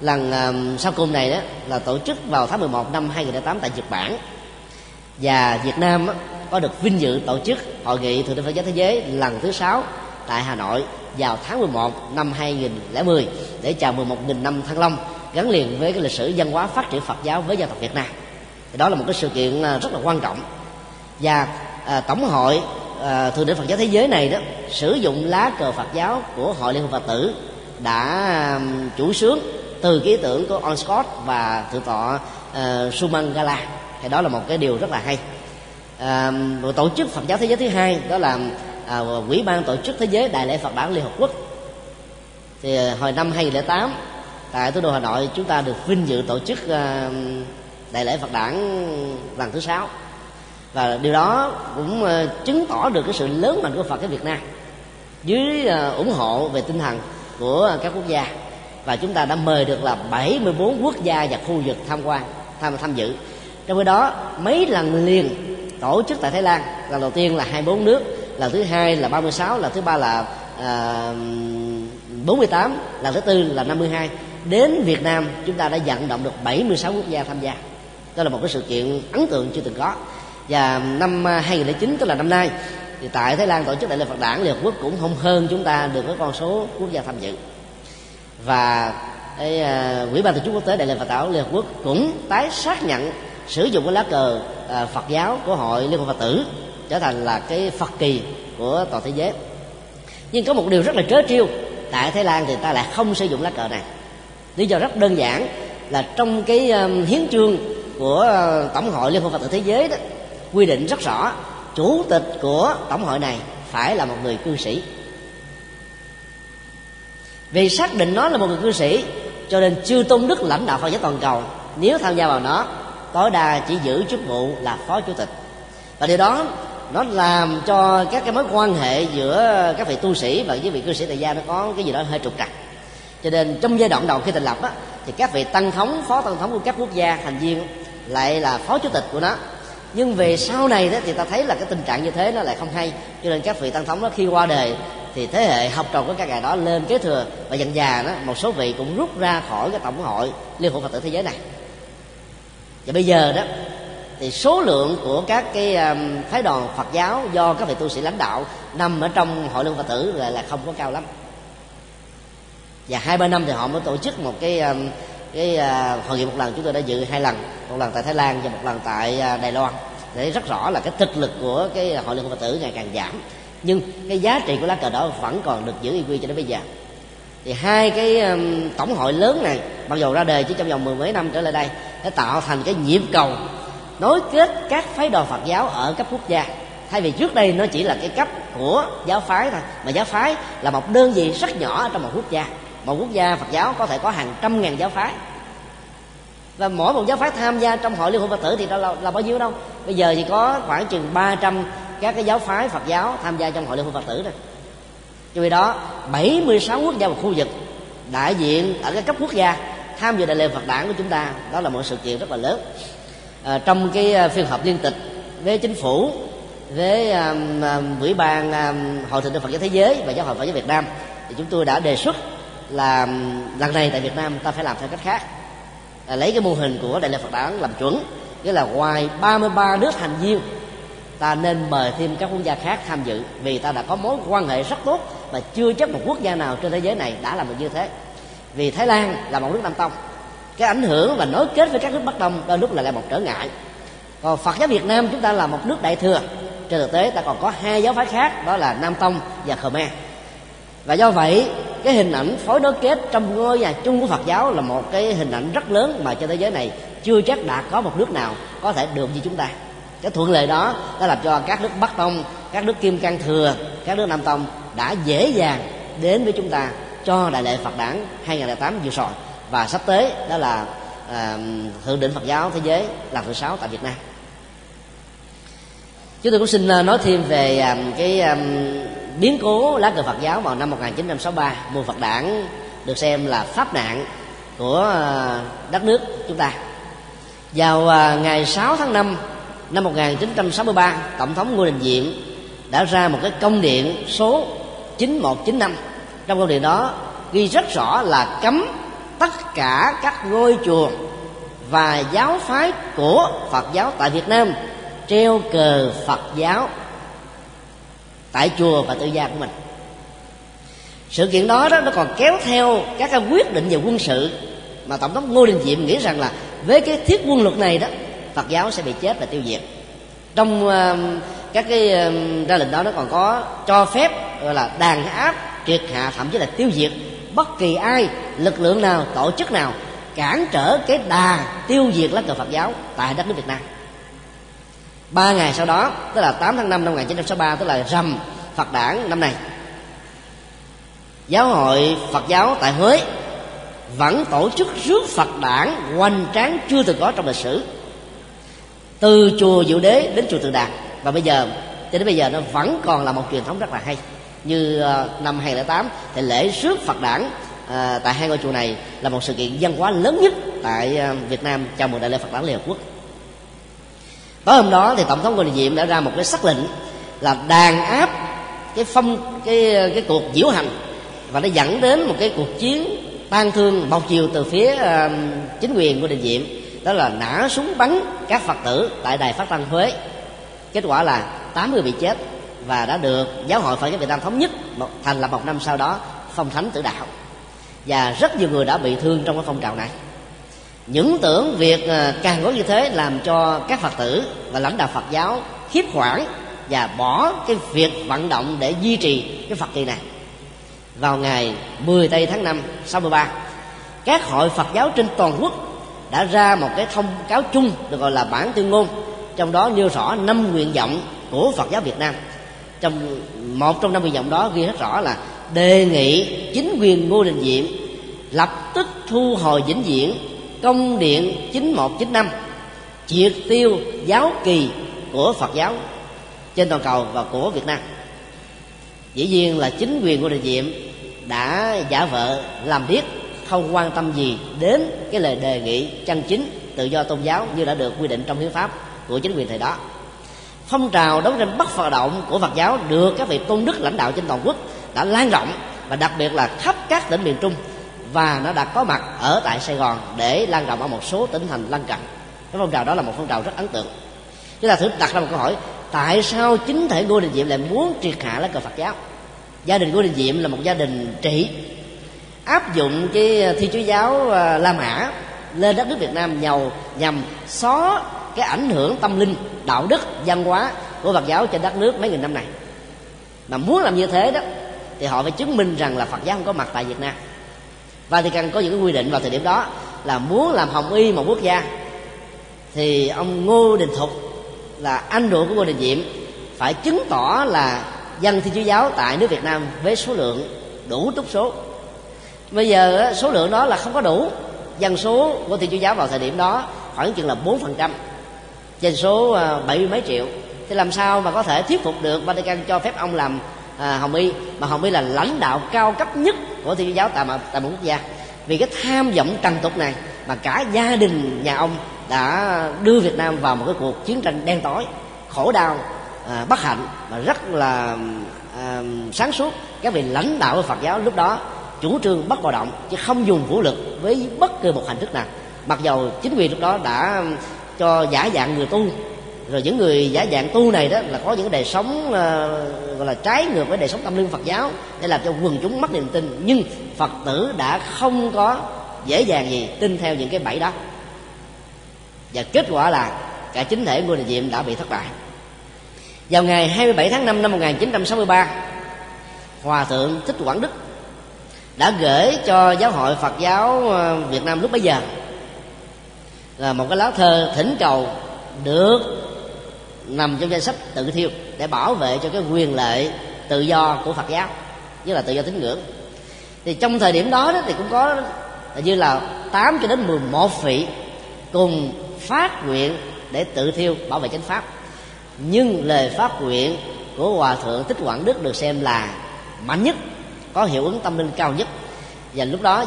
lần à, sau cùng này đó là tổ chức vào tháng 11 năm 2008 tại Nhật Bản. Và Việt Nam đó, có được vinh dự tổ chức hội nghị thượng đỉnh Phật giáo thế giới lần thứ sáu tại Hà Nội vào tháng 11 năm 2010 để chào mừng 1.000 năm Thăng Long gắn liền với cái lịch sử văn hóa phát triển Phật giáo với dân tộc Việt Nam. Thì đó là một cái sự kiện ờ, rất là quan trọng. Và à, tổng hội à, thượng đỉnh Phật giáo thế giới này đó sử dụng lá cờ Phật giáo của hội liên hợp Phật tử đã chủ sướng từ cái ý tưởng của On Scott và thượng tọa ờ, uh, Suman Gala. Thì đó là một cái điều rất là hay. Uh, tổ chức Phật giáo thế giới thứ hai đó là uh, quỹ ban tổ chức thế giới đại lễ Phật đản Liên Hợp Quốc. Thì hồi năm 2008 tại thủ đô Hà Nội chúng ta được vinh dự tổ chức uh, đại lễ Phật đản lần thứ sáu. Và điều đó cũng uh, chứng tỏ được cái sự lớn mạnh của Phật ở Việt Nam dưới uh, ủng hộ về tinh thần của các quốc gia và chúng ta đã mời được là 74 quốc gia và khu vực tham quan tham tham dự. Trong khi đó mấy lần liền tổ chức tại Thái Lan lần đầu tiên là 24 nước lần thứ hai là 36 lần thứ ba là à, 48 lần thứ tư là 52 đến Việt Nam chúng ta đã vận động được 76 quốc gia tham gia. Đó là một cái sự kiện ấn tượng chưa từng có. Và năm 2009 tức là năm nay thì tại Thái Lan tổ chức đại lễ Phật đản Liên Hợp Quốc cũng không hơn chúng ta được cái con số quốc gia tham dự và cái, uh, quỹ ban tổ chức quốc tế đại lễ Phật giáo Liên Hợp Quốc cũng tái xác nhận sử dụng cái lá cờ uh, Phật giáo của hội Liên Hợp Phật tử trở thành là cái Phật kỳ của toàn thế giới. Nhưng có một điều rất là trớ trêu tại Thái Lan thì ta lại không sử dụng lá cờ này. Lý do rất đơn giản là trong cái um, hiến chương của uh, tổng hội liên hợp phật tử thế giới đó quy định rất rõ chủ tịch của tổng hội này phải là một người cư sĩ vì xác định nó là một người cư sĩ cho nên chư tôn đức lãnh đạo phật giáo toàn cầu nếu tham gia vào nó tối đa chỉ giữ chức vụ là phó chủ tịch. Và điều đó nó làm cho các cái mối quan hệ giữa các vị tu sĩ và với vị cư sĩ tại gia nó có cái gì đó hơi trục trặc. Cho nên trong giai đoạn đầu khi thành lập á, thì các vị tăng thống phó tăng thống của các quốc gia thành viên lại là phó chủ tịch của nó. Nhưng về sau này đó thì ta thấy là cái tình trạng như thế nó lại không hay. Cho nên các vị tăng thống đó khi qua đời thì thế hệ học trò của các ngài đó lên kế thừa và dần già đó một số vị cũng rút ra khỏi cái tổng hội liên hội phật tử thế giới này. Và bây giờ đó thì số lượng của các cái um, phái đoàn Phật giáo do các vị tu sĩ lãnh đạo nằm ở trong hội liên Phật tử là là không có cao lắm. Và hai ba năm thì họ mới tổ chức một cái um, cái uh, hội nghị một lần chúng tôi đã dự hai lần một lần tại Thái Lan và một lần tại uh, Đài Loan. Để rất rõ là cái thực lực của cái hội liên Phật tử ngày càng giảm nhưng cái giá trị của lá cờ đó vẫn còn được giữ y quy cho đến bây giờ. Thì hai cái um, tổng hội lớn này mặc dù ra đời chỉ trong vòng mười mấy năm trở lại đây đã tạo thành cái nhịp cầu nối kết các phái đoàn Phật giáo ở cấp quốc gia. Thay vì trước đây nó chỉ là cái cấp của giáo phái thôi mà giáo phái là một đơn vị rất nhỏ ở trong một quốc gia. Một quốc gia Phật giáo có thể có hàng trăm ngàn giáo phái. Và mỗi một giáo phái tham gia trong hội liên hội Phật tử thì đó là, là bao nhiêu đâu. Bây giờ thì có khoảng chừng 300 các cái giáo phái Phật giáo tham gia trong hội liên hội Phật tử này cho vì đó 76 quốc gia và khu vực đại diện ở các cấp quốc gia tham dự đại lễ Phật đảng của chúng ta đó là một sự kiện rất là lớn. À, trong cái ờ, phiên họp liên tịch với chính phủ với um, um, ủy ban um, hội thượng Phật giáo thế giới và giáo hội Phật giáo Việt Nam thì chúng tôi đã đề xuất là lần này tại Việt Nam ta phải làm theo cách khác. Là lấy cái mô hình của đại lễ Phật đản làm chuẩn nghĩa là ngoài 33 nước thành viên ta nên mời thêm các quốc gia khác tham dự vì ta đã có mối quan hệ rất tốt và chưa chắc một quốc gia nào trên thế giới này đã làm được như thế. Vì Thái Lan là một nước Nam Tông cái ảnh hưởng và nối kết với các nước Bắc Đông đôi lúc là, là một trở ngại. Còn Phật giáo Việt Nam chúng ta là một nước đại thừa trên thực tế ta còn có hai giáo phái khác đó là Nam Tông và Khmer. Và do vậy cái hình ảnh phối nối kết trong ngôi nhà chung của Phật giáo là một cái hình ảnh rất lớn mà trên thế giới này chưa chắc đã có một nước nào có thể được như chúng ta cái thuận lợi đó đã làm cho các nước Bắc Tông các nước Kim Cang Thừa các nước Nam Tông đã dễ dàng đến với chúng ta cho đại lễ Phật đản 2008 vừa rồi. Và sắp tới đó là à, thượng đỉnh Phật giáo thế giới lần thứ sáu tại Việt Nam. Chúng tôi cũng xin ờ, nói thêm về à, cái à, biến cố lá cờ Phật giáo vào năm 1963 mùa Phật đản được xem là pháp nạn của ờ, đất nước chúng ta. Vào ờ, ngày 6 tháng 5 năm 1963 tổng thống Ngô Đình Diệm đã ra một cái công điện số 9195 trong công điện đó ghi rất rõ là cấm tất cả các ngôi chùa và giáo phái của Phật giáo tại Việt Nam treo cờ Phật giáo tại chùa và tự gia của mình. Sự kiện đó đó nó còn kéo theo các cái quyết định về quân sự mà tổng thống ngô đình diệm nghĩ rằng là với cái thiết quân luật này đó phật giáo sẽ bị chết và tiêu diệt. Trong uh, các cái uh, ra lệnh đó nó còn có cho phép gọi là đàn áp triệt hạ thậm chí là tiêu diệt bất kỳ ai lực lượng nào tổ chức nào cản trở cái đà tiêu diệt lá cờ Phật giáo tại đất nước Việt Nam. Ba ngày sau đó tức là 8 tháng 5 năm 1963 tức là rằm Phật đảng năm này giáo hội Phật giáo tại Huế vẫn tổ chức rước Phật đảng hoành tráng chưa từng có trong lịch sử từ chùa Diệu Đế đến chùa Từ Đạt. Và bây giờ cho đến bây giờ nó vẫn còn là một truyền thống rất là hay. Như ờ, năm 2008 thì lễ rước Phật đản à, tại hai ngôi chùa này là một sự kiện văn hóa lớn nhất tại ờ, Việt Nam chào mừng đại lễ Phật đản Liên Hợp Quốc. Tối hôm đó thì tổng thống Ngô Diệm đã ra một cái sắc lệnh là đàn áp cái phong cái cái cuộc diễu hành và nó dẫn đến một cái cuộc chiến tan thương một chiều từ phía uh, chính quyền của đình diệm đó là nã súng bắn các phật tử tại đài phát thanh huế. Kết quả là 8 người bị chết và đã được giáo hội phật giáo việt nam thống nhất một, thành lập một năm sau đó phong thánh tử đạo. Và rất nhiều người đã bị thương trong cái phong trào này. Những tưởng việc ờ, càng có như thế làm cho các phật tử và lãnh đạo phật giáo khiếp khoản và bỏ cái việc vận động để duy trì cái phật kỳ này. Vào ngày 10 tây tháng 5 63 các hội Phật giáo trên toàn quốc đã ra một cái thông cáo chung được gọi là bản tuyên ngôn, trong đó nêu rõ năm nguyện vọng của Phật giáo Việt Nam trong, một trong năm nguyện vọng đó ghi rất rõ là đề nghị chính quyền Ngô Đình Diệm lập tức thu hồi vĩnh viễn công điện 9195 triệt tiêu giáo kỳ của Phật giáo trên toàn cầu và của việt nam dĩ nhiên là chính quyền Ngô Đình diệm đã giả vợ làm biết không quan tâm gì đến cái lời đề nghị chân chính, tự do tôn giáo như đã được quy định trong hiến pháp của chính quyền thời đó. Phong trào đấu tranh bất phật động của phật giáo được các vị tôn đức lãnh đạo trên toàn quốc đã lan rộng và đặc biệt là khắp các tỉnh miền trung và nó đã có mặt ở tại sài gòn để lan rộng ở một số tỉnh thành lân cận. Cái phong trào đó là một phong trào rất ấn tượng. Chúng ta thử đặt ra một câu hỏi, tại sao chính thể ngô đình diệm lại muốn triệt hạ lá cờ phật giáo? Gia đình ngô đình diệm là một gia đình trị áp dụng cái ờ, thi chúa giáo ờ, la mã lên đất nước việt nam nhằm nhằm xóa cái ảnh hưởng tâm linh, đạo đức, văn hóa của phật giáo trên đất nước mấy nghìn năm này. Mà muốn làm như thế đó, thì họ phải chứng minh rằng là phật giáo không có mặt tại việt nam. Và thì cần có những cái quy định vào thời điểm đó là muốn làm hồng y một quốc gia, thì ông ngô đình thục là anh ruột của ngô đình diệm phải chứng tỏ là dân thi chúa giáo tại nước việt nam với số lượng đủ túc số bây giờ số lượng đó là không có đủ. Dân số của thiên chúa giáo vào thời điểm đó khoảng chừng là bốn phần trăm. Trên số à, bảy mươi mấy triệu. Thì làm sao mà có thể thuyết phục được Vatican cho phép ông làm à, hồng y? Mà hồng y là lãnh đạo cao cấp nhất của thiên chúa giáo tại một, tại một quốc gia. Vì cái tham vọng trần tục này mà cả gia đình nhà ông đã đưa Việt Nam vào một cái cuộc chiến tranh đen tối khổ đau à, bất hạnh và rất là à, sáng suốt. Các vị lãnh đạo của Phật giáo lúc đó chủ trương bất bạo động chứ không dùng vũ lực với bất cứ một hình thức nào. Mặc dầu chính quyền lúc đó đã cho giả dạng người tu rồi những người giả dạng tu này đó là có những đời sống uh, gọi là trái ngược với đời sống tâm linh Phật giáo để làm cho quần chúng mất niềm tin. Nhưng Phật tử đã không có dễ dàng gì tin theo những cái bẫy đó. Và kết quả là cả chính thể ngôi đình diệm đã bị thất bại. Vào ngày 27 tháng 5 năm 1963 Hòa thượng Thích Quảng Đức đã gửi cho giáo hội Phật giáo ờ, Việt Nam lúc bấy giờ. Là một cái lá thơ thỉnh cầu được nằm trong danh sách tự thiêu để bảo vệ cho cái quyền lợi tự do của Phật giáo như là tự do tín ngưỡng. Thì trong thời điểm đó, đó thì cũng có như là 8 cho đến 11 vị cùng phát nguyện để tự thiêu bảo vệ chánh pháp. Nhưng lời phát nguyện của hòa thượng thích quảng đức được xem là mạnh nhất có hiệu ứng tâm linh cao nhất. Và lúc đó,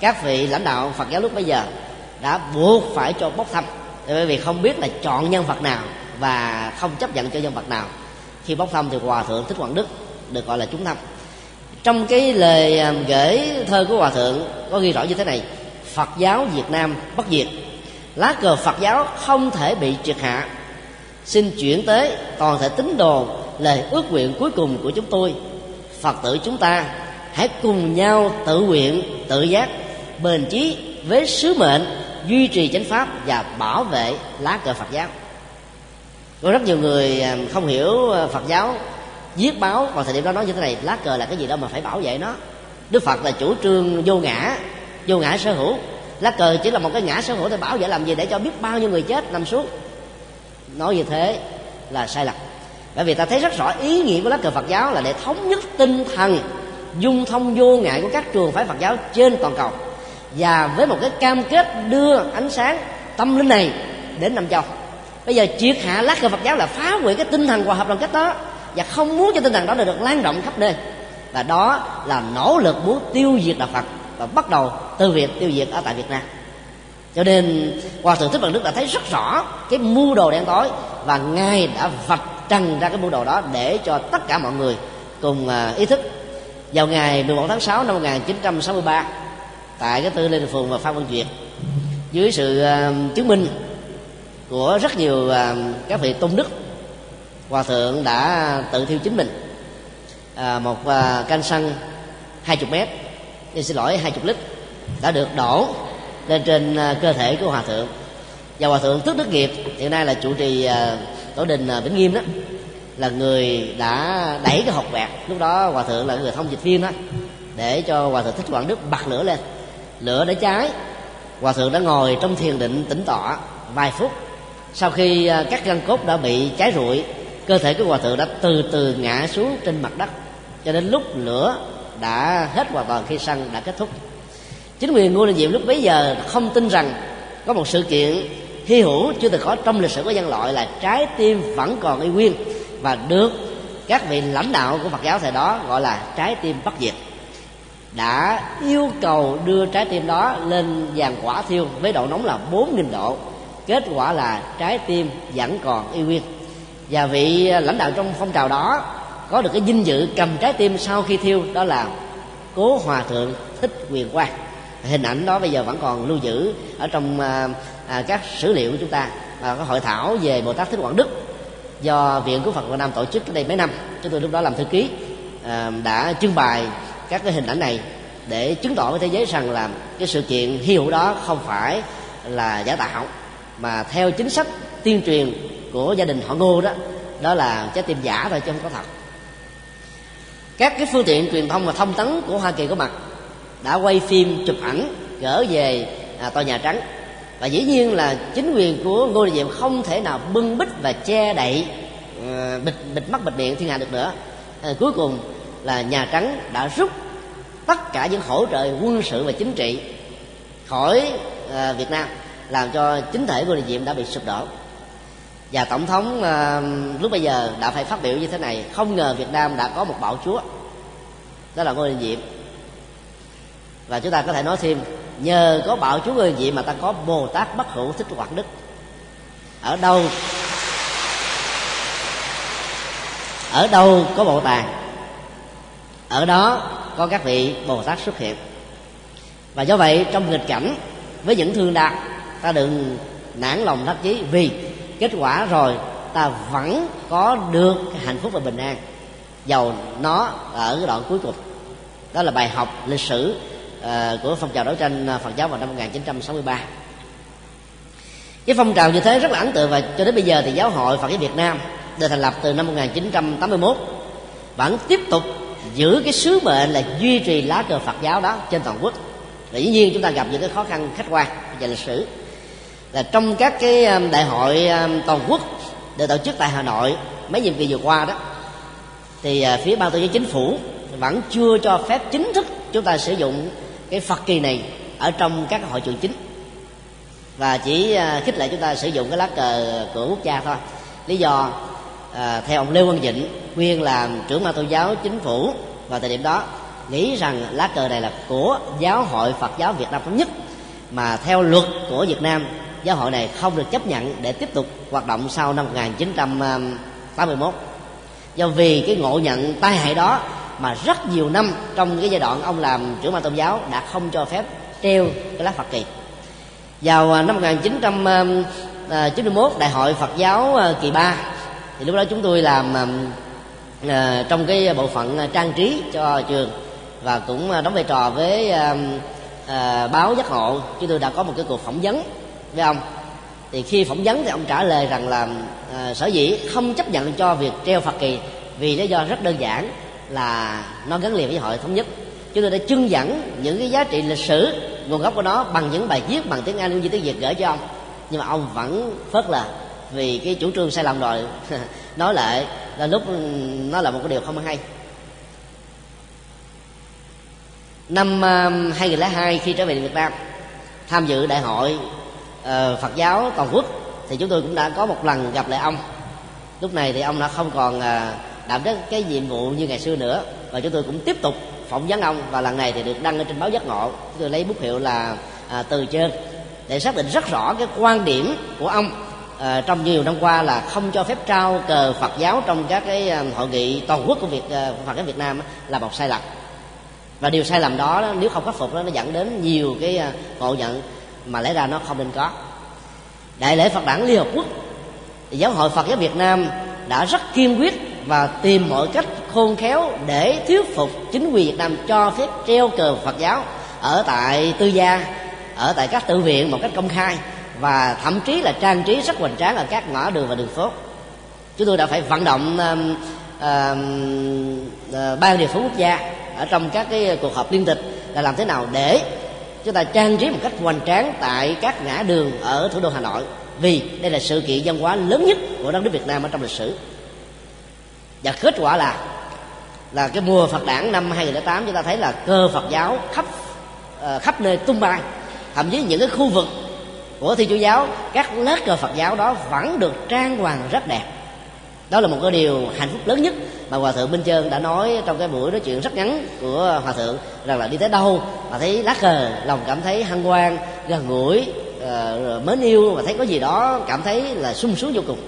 các vị lãnh đạo phật giáo lúc bây giờ đã buộc phải cho bốc thăm. Bởi vì không biết là chọn nhân vật nào và không chấp nhận cho nhân vật nào. Khi bốc thăm thì hòa thượng thích quảng đức được gọi là chúng thăm. Trong cái lời à, gửi thơ của hòa thượng có ghi rõ như thế này. Phật giáo việt nam bất diệt. Lá cờ phật giáo không thể bị triệt hạ. Xin chuyển tới toàn thể tín đồ lời ước nguyện cuối cùng của chúng tôi. Phật tử chúng ta hãy cùng nhau tự nguyện, tự giác, bền chí với sứ mệnh, duy trì chánh pháp và bảo vệ lá cờ phật giáo. Có rất nhiều người à, không hiểu à, phật giáo viết báo vào thời điểm đó nói như thế này, lá cờ là cái gì đâu mà phải bảo vệ nó. Đức phật là chủ trương vô ngã vô ngã sở hữu. Lá cờ chỉ là một cái ngã sở hữu để bảo vệ làm gì? Để cho biết bao nhiêu người chết nằm xuống. Nói như thế là sai lầm. Bởi vì ta thấy rất rõ ý nghĩa của lá cờ phật giáo là để thống nhất tinh thần dung thông vô ngại của các trường phái phật giáo trên toàn cầu. Và với một cái cam kết đưa ánh sáng tâm linh này đến nam châu. Bây giờ triệt hạ lá cờ phật giáo là phá hủy cái tinh thần hòa hợp đoàn kết đó và không muốn cho tinh thần đó được lan rộng khắp nơi. Và đó là nỗ lực muốn tiêu diệt đạo phật và bắt đầu từ việc tiêu diệt ở tại việt nam. Cho nên hòa thượng thích bằng đức đã thấy rất rõ cái mưu đồ đen tối và ngài đã vạch trần ra cái mưu đồ đó để cho tất cả mọi người cùng à, ý thức vào ngày 11 tháng 6 năm 1963 tại cái tư Lê Phường và Phan Văn Duyệt dưới sự uh, chứng minh của rất nhiều uh, các vị tôn đức hòa thượng đã tự thiêu chính mình uh, một uh, canh xăng 20 mét thì xin lỗi 20 lít đã được đổ lên trên uh, cơ thể của hòa thượng. Và hòa thượng tức đức nghiệp hiện nay là chủ trì uh, tổ đình uh, vĩnh nghiêm đó là người đã đẩy cái hộp quẹt lúc đó hòa thượng là người thông dịch viên đó, để cho hòa thượng thích quảng đức bật lửa lên. Lửa đã cháy, hòa thượng đã ngồi trong thiền định tĩnh tọa vài phút. Sau khi à, các gân cốt đã bị cháy rụi, cơ thể của hòa thượng đã từ từ ngã xuống trên mặt đất. Cho đến lúc lửa đã hết hoàn toàn, khi săn đã kết thúc. Chính quyền ngô đình diệm lúc bấy giờ không tin rằng có một sự kiện hy hữu chưa từng có trong lịch sử của nhân loại là trái tim vẫn còn y nguyên và được các vị lãnh đạo của Phật giáo thời đó gọi là trái tim bất diệt. Đã yêu cầu đưa trái tim đó lên dàn quả thiêu với độ nóng là 4.000 độ kết quả là trái tim vẫn còn y nguyên. Và vị lãnh đạo trong phong trào đó có được cái vinh dự cầm trái tim sau khi thiêu đó là cố hòa thượng thích quyền quang. Hình ảnh đó bây giờ vẫn còn lưu giữ ở trong à, à, các sử liệu của chúng ta và có hội thảo về bồ tát thích quảng đức do viện của phật việt nam tổ chức cách đây mấy năm. Chúng tôi lúc đó làm thư ký à, đã trưng bày các cái hình ảnh này để chứng tỏ với thế giới rằng là cái sự kiện hi hữu đó không phải là giả tạo mà theo chính sách tuyên truyền của gia đình họ ngô đó đó là trái tim giả thôi chứ không có thật. Các cái phương tiện truyền thông và thông tấn của hoa kỳ có mặt đã quay phim chụp ảnh gỡ về à, tòa nhà trắng và dĩ nhiên là chính quyền của ngô đình diệm không thể nào bưng bít và che đậy uh, bịt bịt mắt bịt miệng thiên hạ được nữa. À, cuối cùng là nhà trắng đã rút tất cả những hỗ trợ quân sự và chính trị khỏi uh, việt nam làm cho chính thể ngô đình diệm đã bị sụp đổ. Và tổng thống uh, lúc bây giờ đã phải phát biểu như thế này không ngờ việt nam đã có một bảo chúa đó là ngô đình diệm. Và chúng ta có thể nói thêm nhờ có bảo chú ngô vậy mà ta có bồ tát bất hữu thích hoạt đức. Ở đâu ở đâu có bộ tàng? Ở đó có các vị bồ tát xuất hiện. Và do vậy, trong nghịch cảnh, với những thương đạt ta đừng nản lòng thất chí, vì kết quả rồi ta vẫn có được hạnh phúc và bình an. Giàu nó ở cái đoạn cuối cùng. Đó là bài học lịch sử à, của phong trào đấu tranh ờ, Phật giáo vào năm 1963 cái phong trào như thế rất là ấn tượng và cho đến bây giờ thì giáo hội Phật giáo Việt Nam được thành lập từ năm 1981 vẫn tiếp tục giữ cái sứ mệnh là duy trì lá cờ Phật giáo đó trên toàn quốc. Và dĩ nhiên chúng ta gặp những cái khó khăn khách quan về lịch sử. Là trong các cái ờ, đại hội toàn quốc được tổ chức tại Hà Nội mấy nhiệm kỳ vừa qua đó thì phía ban tổ chức chính phủ vẫn chưa cho phép chính thức chúng ta sử dụng cái Phật kỳ này ở trong các hội trường chính. Và chỉ à, khích lệ chúng ta sử dụng cái lá cờ của quốc gia thôi. Lý do à, theo ông lê quang vịnh nguyên làm trưởng ban tôn giáo chính phủ vào thời điểm đó nghĩ rằng lá cờ này là của giáo hội phật giáo việt nam thống nhất mà theo luật của việt nam giáo hội này không được chấp nhận để tiếp tục hoạt động sau năm 1981 do vì cái ngộ nhận tai hại đó mà rất nhiều năm trong cái giai đoạn ông làm trưởng ban tôn giáo đã không cho phép treo cái lá Phật kỳ. Vào à, năm 1991 à, đại hội Phật giáo à, kỳ ba thì lúc đó chúng tôi làm trong cái bộ phận trang trí cho trường và cũng đóng vai trò với báo giác ngộ. Chúng tôi đã có một cái cuộc phỏng vấn với ông thì khi phỏng vấn thì ông trả lời rằng là à, sở dĩ không chấp nhận cho việc treo phật kỳ vì lý do rất đơn giản là nó gắn liền với hội thống nhất. Chúng tôi đã trưng dẫn những cái giá trị lịch sử, nguồn gốc của nó bằng những bài viết, bằng tiếng anh cũng như tiếng việt gửi cho ông. Nhưng mà ông vẫn phớt lờ vì cái chủ trương sai lầm rồi. Nói lại là lúc nó là một cái điều không hay. Năm ờ, 2002 khi trở về Việt Nam, tham dự đại hội ờ, Phật giáo toàn quốc, thì chúng tôi cũng đã có một lần gặp lại ông. Lúc này thì ông đã không còn ờ, đảm trách cái nhiệm vụ như ngày xưa nữa. Và chúng tôi cũng tiếp tục phỏng vấn ông. Và lần này thì được đăng ở trên báo giác ngộ. Chúng tôi lấy bút hiệu là à, từ trên để xác định rất rõ cái quan điểm của ông. À, trong nhiều năm qua là không cho phép trao cờ Phật giáo trong các cái à, hội nghị toàn quốc của Việt à, Phật giáo Việt Nam là một sai lầm. Và điều sai lầm đó nếu không khắc phục đó, nó dẫn đến nhiều cái à, ngộ nhận mà lẽ ra nó không nên có. Đại lễ phật đản liên hợp quốc giáo hội phật giáo việt nam đã rất kiên quyết và tìm mọi cách khôn khéo để thuyết phục chính quyền việt nam cho phép treo cờ phật giáo ở tại tư gia ở tại các tự viện một cách công khai và thậm chí là trang trí rất hoành tráng ở các ngõ đường và đường phố. Chúng tôi đã phải vận động uh, uh, uh, ban điều phối quốc gia ở trong các cái cuộc họp liên tịch là làm thế nào để chúng ta trang trí một cách hoành tráng tại các ngã đường ở thủ đô hà nội. Vì đây là sự kiện văn hóa lớn nhất của đất nước việt nam ở trong lịch sử và kết quả là là cái mùa Phật đản năm 2008 chúng ta thấy là cơ Phật giáo khắp ờ, khắp nơi tung bay. Thậm chí những cái khu vực của thi chúa giáo các lớp cờ Phật giáo đó vẫn được trang hoàng rất đẹp. Đó là một cái điều hạnh phúc lớn nhất mà hòa thượng minh trơn đã nói trong cái buổi nói chuyện rất ngắn của hòa thượng rằng là đi tới đâu mà thấy lá cờ lòng cảm thấy hăng hoan gần gũi uh, mến yêu và thấy có gì đó cảm thấy là sung sướng vô cùng.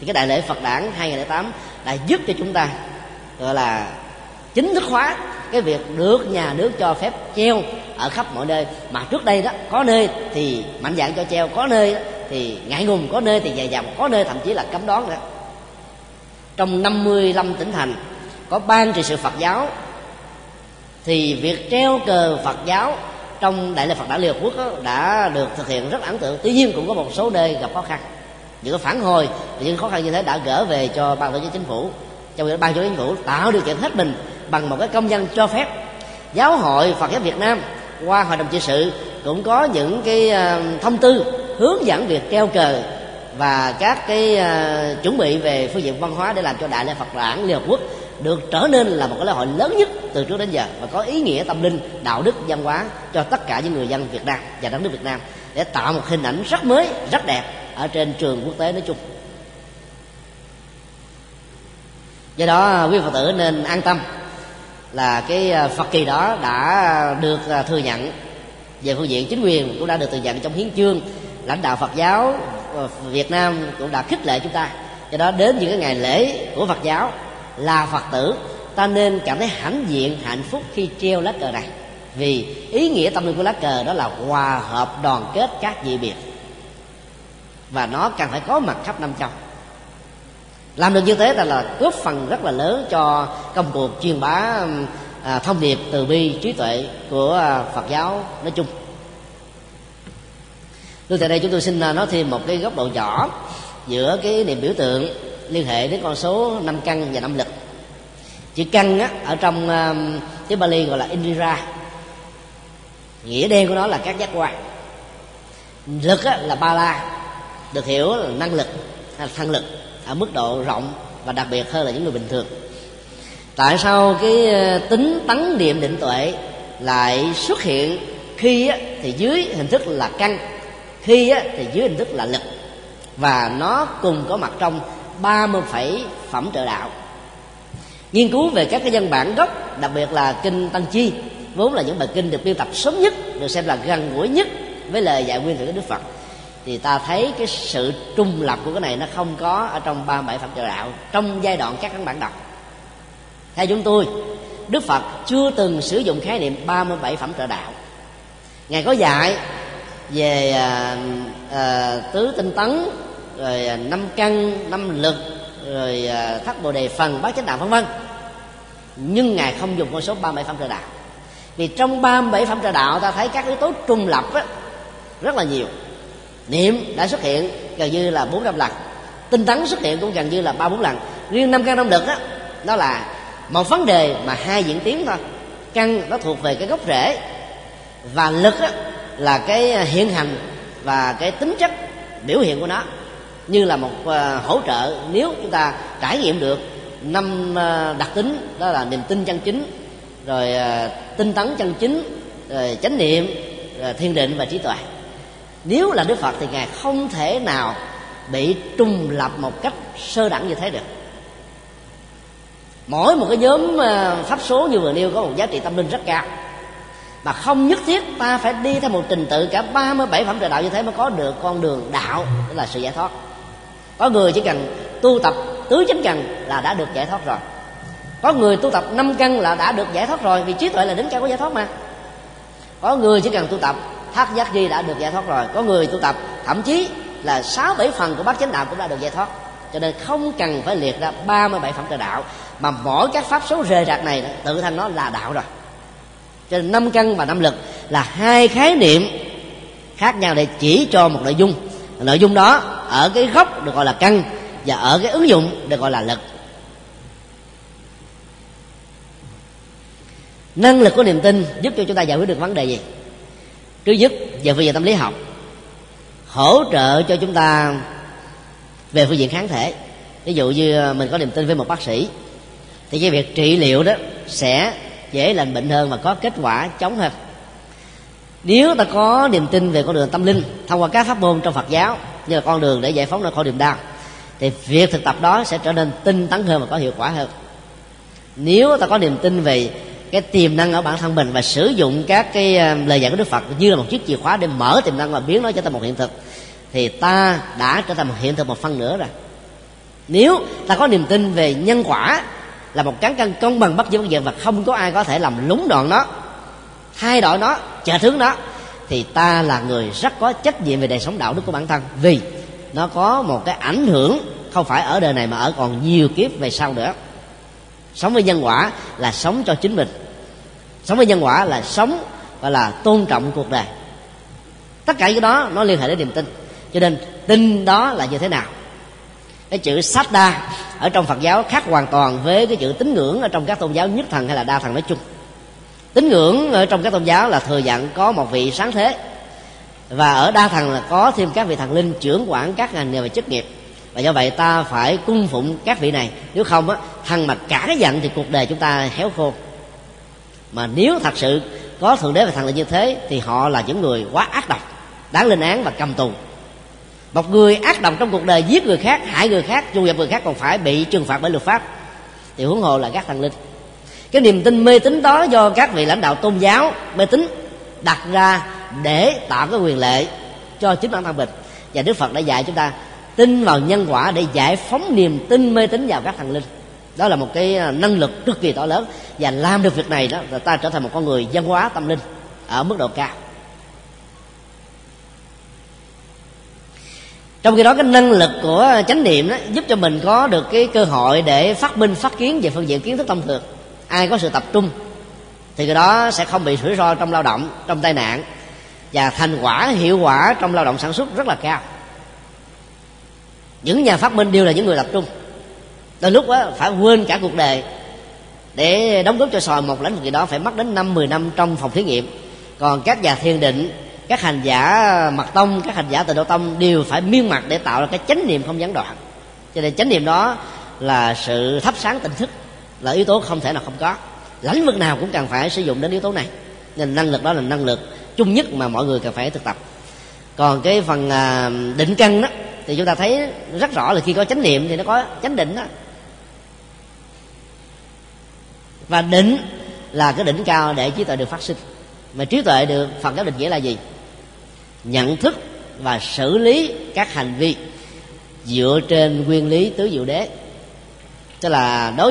Thì cái đại lễ phật đản 2008 đã giúp cho chúng ta gọi là chính thức hóa cái việc được nhà nước cho phép treo ở khắp mọi nơi. Mà trước đây đó có nơi thì mạnh dạng cho treo có nơi đó, thì ngại ngùng có nơi thì dài dòng có nơi thậm chí là cấm đoán nữa. Trong 55 tỉnh thành có ban trị sự Phật giáo thì việc treo cờ Phật giáo trong đại lễ Phật đản Liên Hợp Quốc đã được thực hiện rất ấn tượng. Tuy nhiên cũng có một số nơi gặp khó khăn những cái phản hồi. Những khó khăn như thế đã gỡ về cho ban tổ chức chính phủ. Trong ban tổ chức chính phủ tạo điều kiện hết mình bằng một cái công dân cho phép. Giáo hội Phật giáo Việt Nam qua hội đồng trị sự cũng có những cái ờ, thông tư hướng dẫn việc treo cờ và các cái uh, chuẩn bị về phương diện văn hóa để làm cho đại lễ Phật đản Liên Hợp Quốc được trở nên là một cái lễ hội lớn nhất từ trước đến giờ và có ý nghĩa tâm linh đạo đức văn hóa cho tất cả những người dân Việt Nam và đất nước Việt Nam để tạo một hình ảnh rất mới rất đẹp ở trên trường quốc tế nói chung. Do đó, quý phật tử nên an tâm là cái à, phật kỳ đó đã được à, thừa nhận về phương diện chính quyền, cũng đã được thừa nhận trong hiến chương. Lãnh đạo phật giáo à, việt nam cũng đã khích lệ chúng ta. Do đó, đến những cái ngày lễ của phật giáo là phật tử, ta nên cảm thấy hãnh diện, hạnh phúc khi treo lá cờ này. Vì ý nghĩa tâm linh của lá cờ đó là hòa hợp đoàn kết các dị biệt và nó cần phải có mặt khắp năm châu làm được như thế là là góp phần rất là lớn cho công cuộc truyền bá à, thông điệp từ bi trí tuệ của à, Phật giáo nói chung. Lúc tại đây chúng tôi xin à, nói thêm một cái góc độ nhỏ giữa cái niệm biểu tượng liên hệ đến con số năm căn và năm lực. Chữ căn á, ở trong uh, tiếng Bali gọi là Indira. Nghĩa đen của nó là các giác quan. Lực á, là ba la, được hiểu là năng lực hay là thân lực ở mức độ rộng và đặc biệt hơn là những người bình thường. Tại sao cái ờ, tính tấn niệm định tuệ lại xuất hiện khi thì dưới hình thức là căn, khi thì dưới hình thức là lực. Và nó cùng có mặt trong 30 phẩy phẩm trợ đạo. Nghiên cứu về các cái văn bản gốc, đặc biệt là kinh tăng chi, vốn là những bài kinh được biên tập sớm nhất, được xem là gần gũi nhất với lời dạy nguyên thủy của đức phật thì ta thấy cái sự trung lập của cái này nó không có ở trong ba bảy phẩm trợ đạo trong giai đoạn các ấn bản đọc. Theo chúng tôi đức phật chưa từng sử dụng khái niệm 37 phẩm trợ đạo. Ngài có dạy về à, à, tứ tinh tấn rồi à, năm căn năm lực rồi à, thất bồ đề phần bát chánh đạo vân vân. Nhưng ngài không dùng con số 37 phẩm trợ đạo. Vì trong 37 phẩm trợ đạo ta thấy các yếu tố trung lập á, rất là nhiều niệm đã xuất hiện gần như là bốn năm lần. Tinh tấn xuất hiện cũng gần như là ba bốn lần. Riêng năm căn năm lực á đó là một vấn đề mà hai diễn tiến thôi. Căn nó thuộc về cái gốc rễ. Và lực á, là cái hiện hành và cái tính chất biểu hiện của nó. Như là một uh, hỗ trợ nếu chúng ta trải nghiệm được năm uh, đặc tính đó là niềm tin chân chính rồi uh, tinh tấn chân chính rồi chánh niệm rồi thiên định và trí tuệ nếu là đức phật thì ngài không thể nào bị trùng lập một cách sơ đẳng như thế được. Mỗi một cái nhóm ờ, pháp số như vừa nêu có một giá trị tâm linh rất cao. Mà không nhất thiết ta phải đi theo một trình tự cả 37 phẩm trời đạo như thế mới có được con đường đạo tức là sự giải thoát. Có người chỉ cần tu tập tứ chánh cần là đã được giải thoát rồi. Có người tu tập năm căn là đã được giải thoát rồi, vì trí tuệ là đỉnh cao của giải thoát mà. Có người chỉ cần tu tập thác giác di đã được giải thoát rồi. Có người tu tập, thậm chí là sáu bảy phần của bát chánh đạo cũng đã được giải thoát. Cho nên không cần phải liệt ra 37 phẩm trời đạo, mà mỗi các pháp số rời rạc này tự thân nó là đạo rồi. Cho nên năm căn và năm lực là hai khái niệm khác nhau để chỉ cho một nội dung. Nội dung đó ở cái gốc được gọi là căn và ở cái ứng dụng được gọi là lực. Năng lực của niềm tin giúp cho chúng ta giải quyết được vấn đề gì? Thứ nhất về phương diện tâm lý học, hỗ trợ cho chúng ta về phương diện kháng thể. Ví dụ như ờ, mình có niềm tin với một bác sĩ, thì cái việc trị liệu đó sẽ dễ lành bệnh hơn và có kết quả chống hơn. Nếu ta có niềm tin về con đường tâm linh, thông qua các pháp môn trong phật giáo như là con đường để giải phóng ra khỏi niềm đau, thì việc thực tập đó sẽ trở nên tinh tấn hơn và có hiệu quả hơn. Nếu ta có niềm tin về cái tiềm năng ở bản thân mình và sử dụng các cái ờ, lời dạy của đức phật như là một chiếc chìa khóa để mở tiềm năng và biến nó trở thành một hiện thực, thì ta đã trở thành một hiện thực một phần nữa rồi. Nếu ta có niềm tin về nhân quả là một cán cân công bằng bất diệt bất diệt và không có ai có thể làm lúng đoạn nó, thay đổi nó trợ hướng nó, thì ta là người rất có trách nhiệm về đời sống đạo đức của bản thân. Vì nó có một cái ảnh hưởng không phải ở đời này mà ở còn nhiều kiếp về sau nữa sống với nhân quả là sống cho chính mình. Sống với nhân quả là sống và là tôn trọng cuộc đời. Tất cả cái đó nó liên hệ đến niềm tin. Cho nên tin đó là như thế nào? Cái chữ đa ở trong Phật giáo khác hoàn toàn với cái chữ tín ngưỡng ở trong các tôn giáo nhất thần hay là đa thần nói chung. Tín ngưỡng ở trong các tôn giáo là thừa nhận có một vị sáng thế và ở đa thần là có thêm các vị thần linh trưởng quản các ngành nghề và chức nghiệp và do vậy ta phải cung phụng các vị này. Nếu không á, thằng mà cả dặn thì cuộc đời chúng ta héo khô. Mà nếu thật sự có thượng đế và thần linh như thế, thì họ là những người quá ác độc, đáng lên án và cầm tù. Một người ác độc trong cuộc đời giết người khác, hại người khác chu dập người khác còn phải bị trừng phạt bởi luật pháp. Thì huống hồ là các thần linh. Cái niềm tin mê tín đó do các vị lãnh đạo tôn giáo mê tín đặt ra để tạo cái quyền lệ cho chính bản thân mình. Và đức phật đã dạy chúng ta tin vào nhân quả để giải phóng niềm tin mê tín vào các thần linh. Đó là một cái à, năng lực cực kỳ to lớn. Và làm được việc này đó, là ta trở thành một con người văn hóa tâm linh ở mức độ cao. Trong khi đó, cái năng lực của chánh niệm đó giúp cho mình có được cái cơ hội để phát minh, phát kiến về phương diện kiến thức thông thường. Ai có sự tập trung, thì cái đó sẽ không bị rủi ro trong lao động, trong tai nạn. Và thành quả, hiệu quả trong lao động sản xuất rất là cao những nhà phát minh đều là những người tập trung. Đôi lúc đó, phải quên cả cuộc đời. Để đóng góp cho sòi một lĩnh vực gì đó phải mất đến năm mười năm trong phòng thí nghiệm. Còn các nhà thiền định các hành giả mật tông các hành giả từ độ tông đều phải miên mặt để tạo ra cái chánh niệm không gián đoạn. Cho nên chánh niệm đó là sự thắp sáng tỉnh thức là yếu tố không thể nào không có. Lĩnh vực nào cũng cần phải sử dụng đến yếu tố này. Nên năng lực đó là năng lực chung nhất mà mọi người cần phải thực tập. Còn cái phần à, định căn đó thì chúng ta thấy rất rõ là khi có chánh niệm thì nó có chánh định đó. Và định là cái đỉnh cao để trí tuệ được phát sinh. Mà trí tuệ được, phật giáo định nghĩa là gì? Nhận thức và xử lý các hành vi dựa trên nguyên lý tứ diệu đế. Tức là đối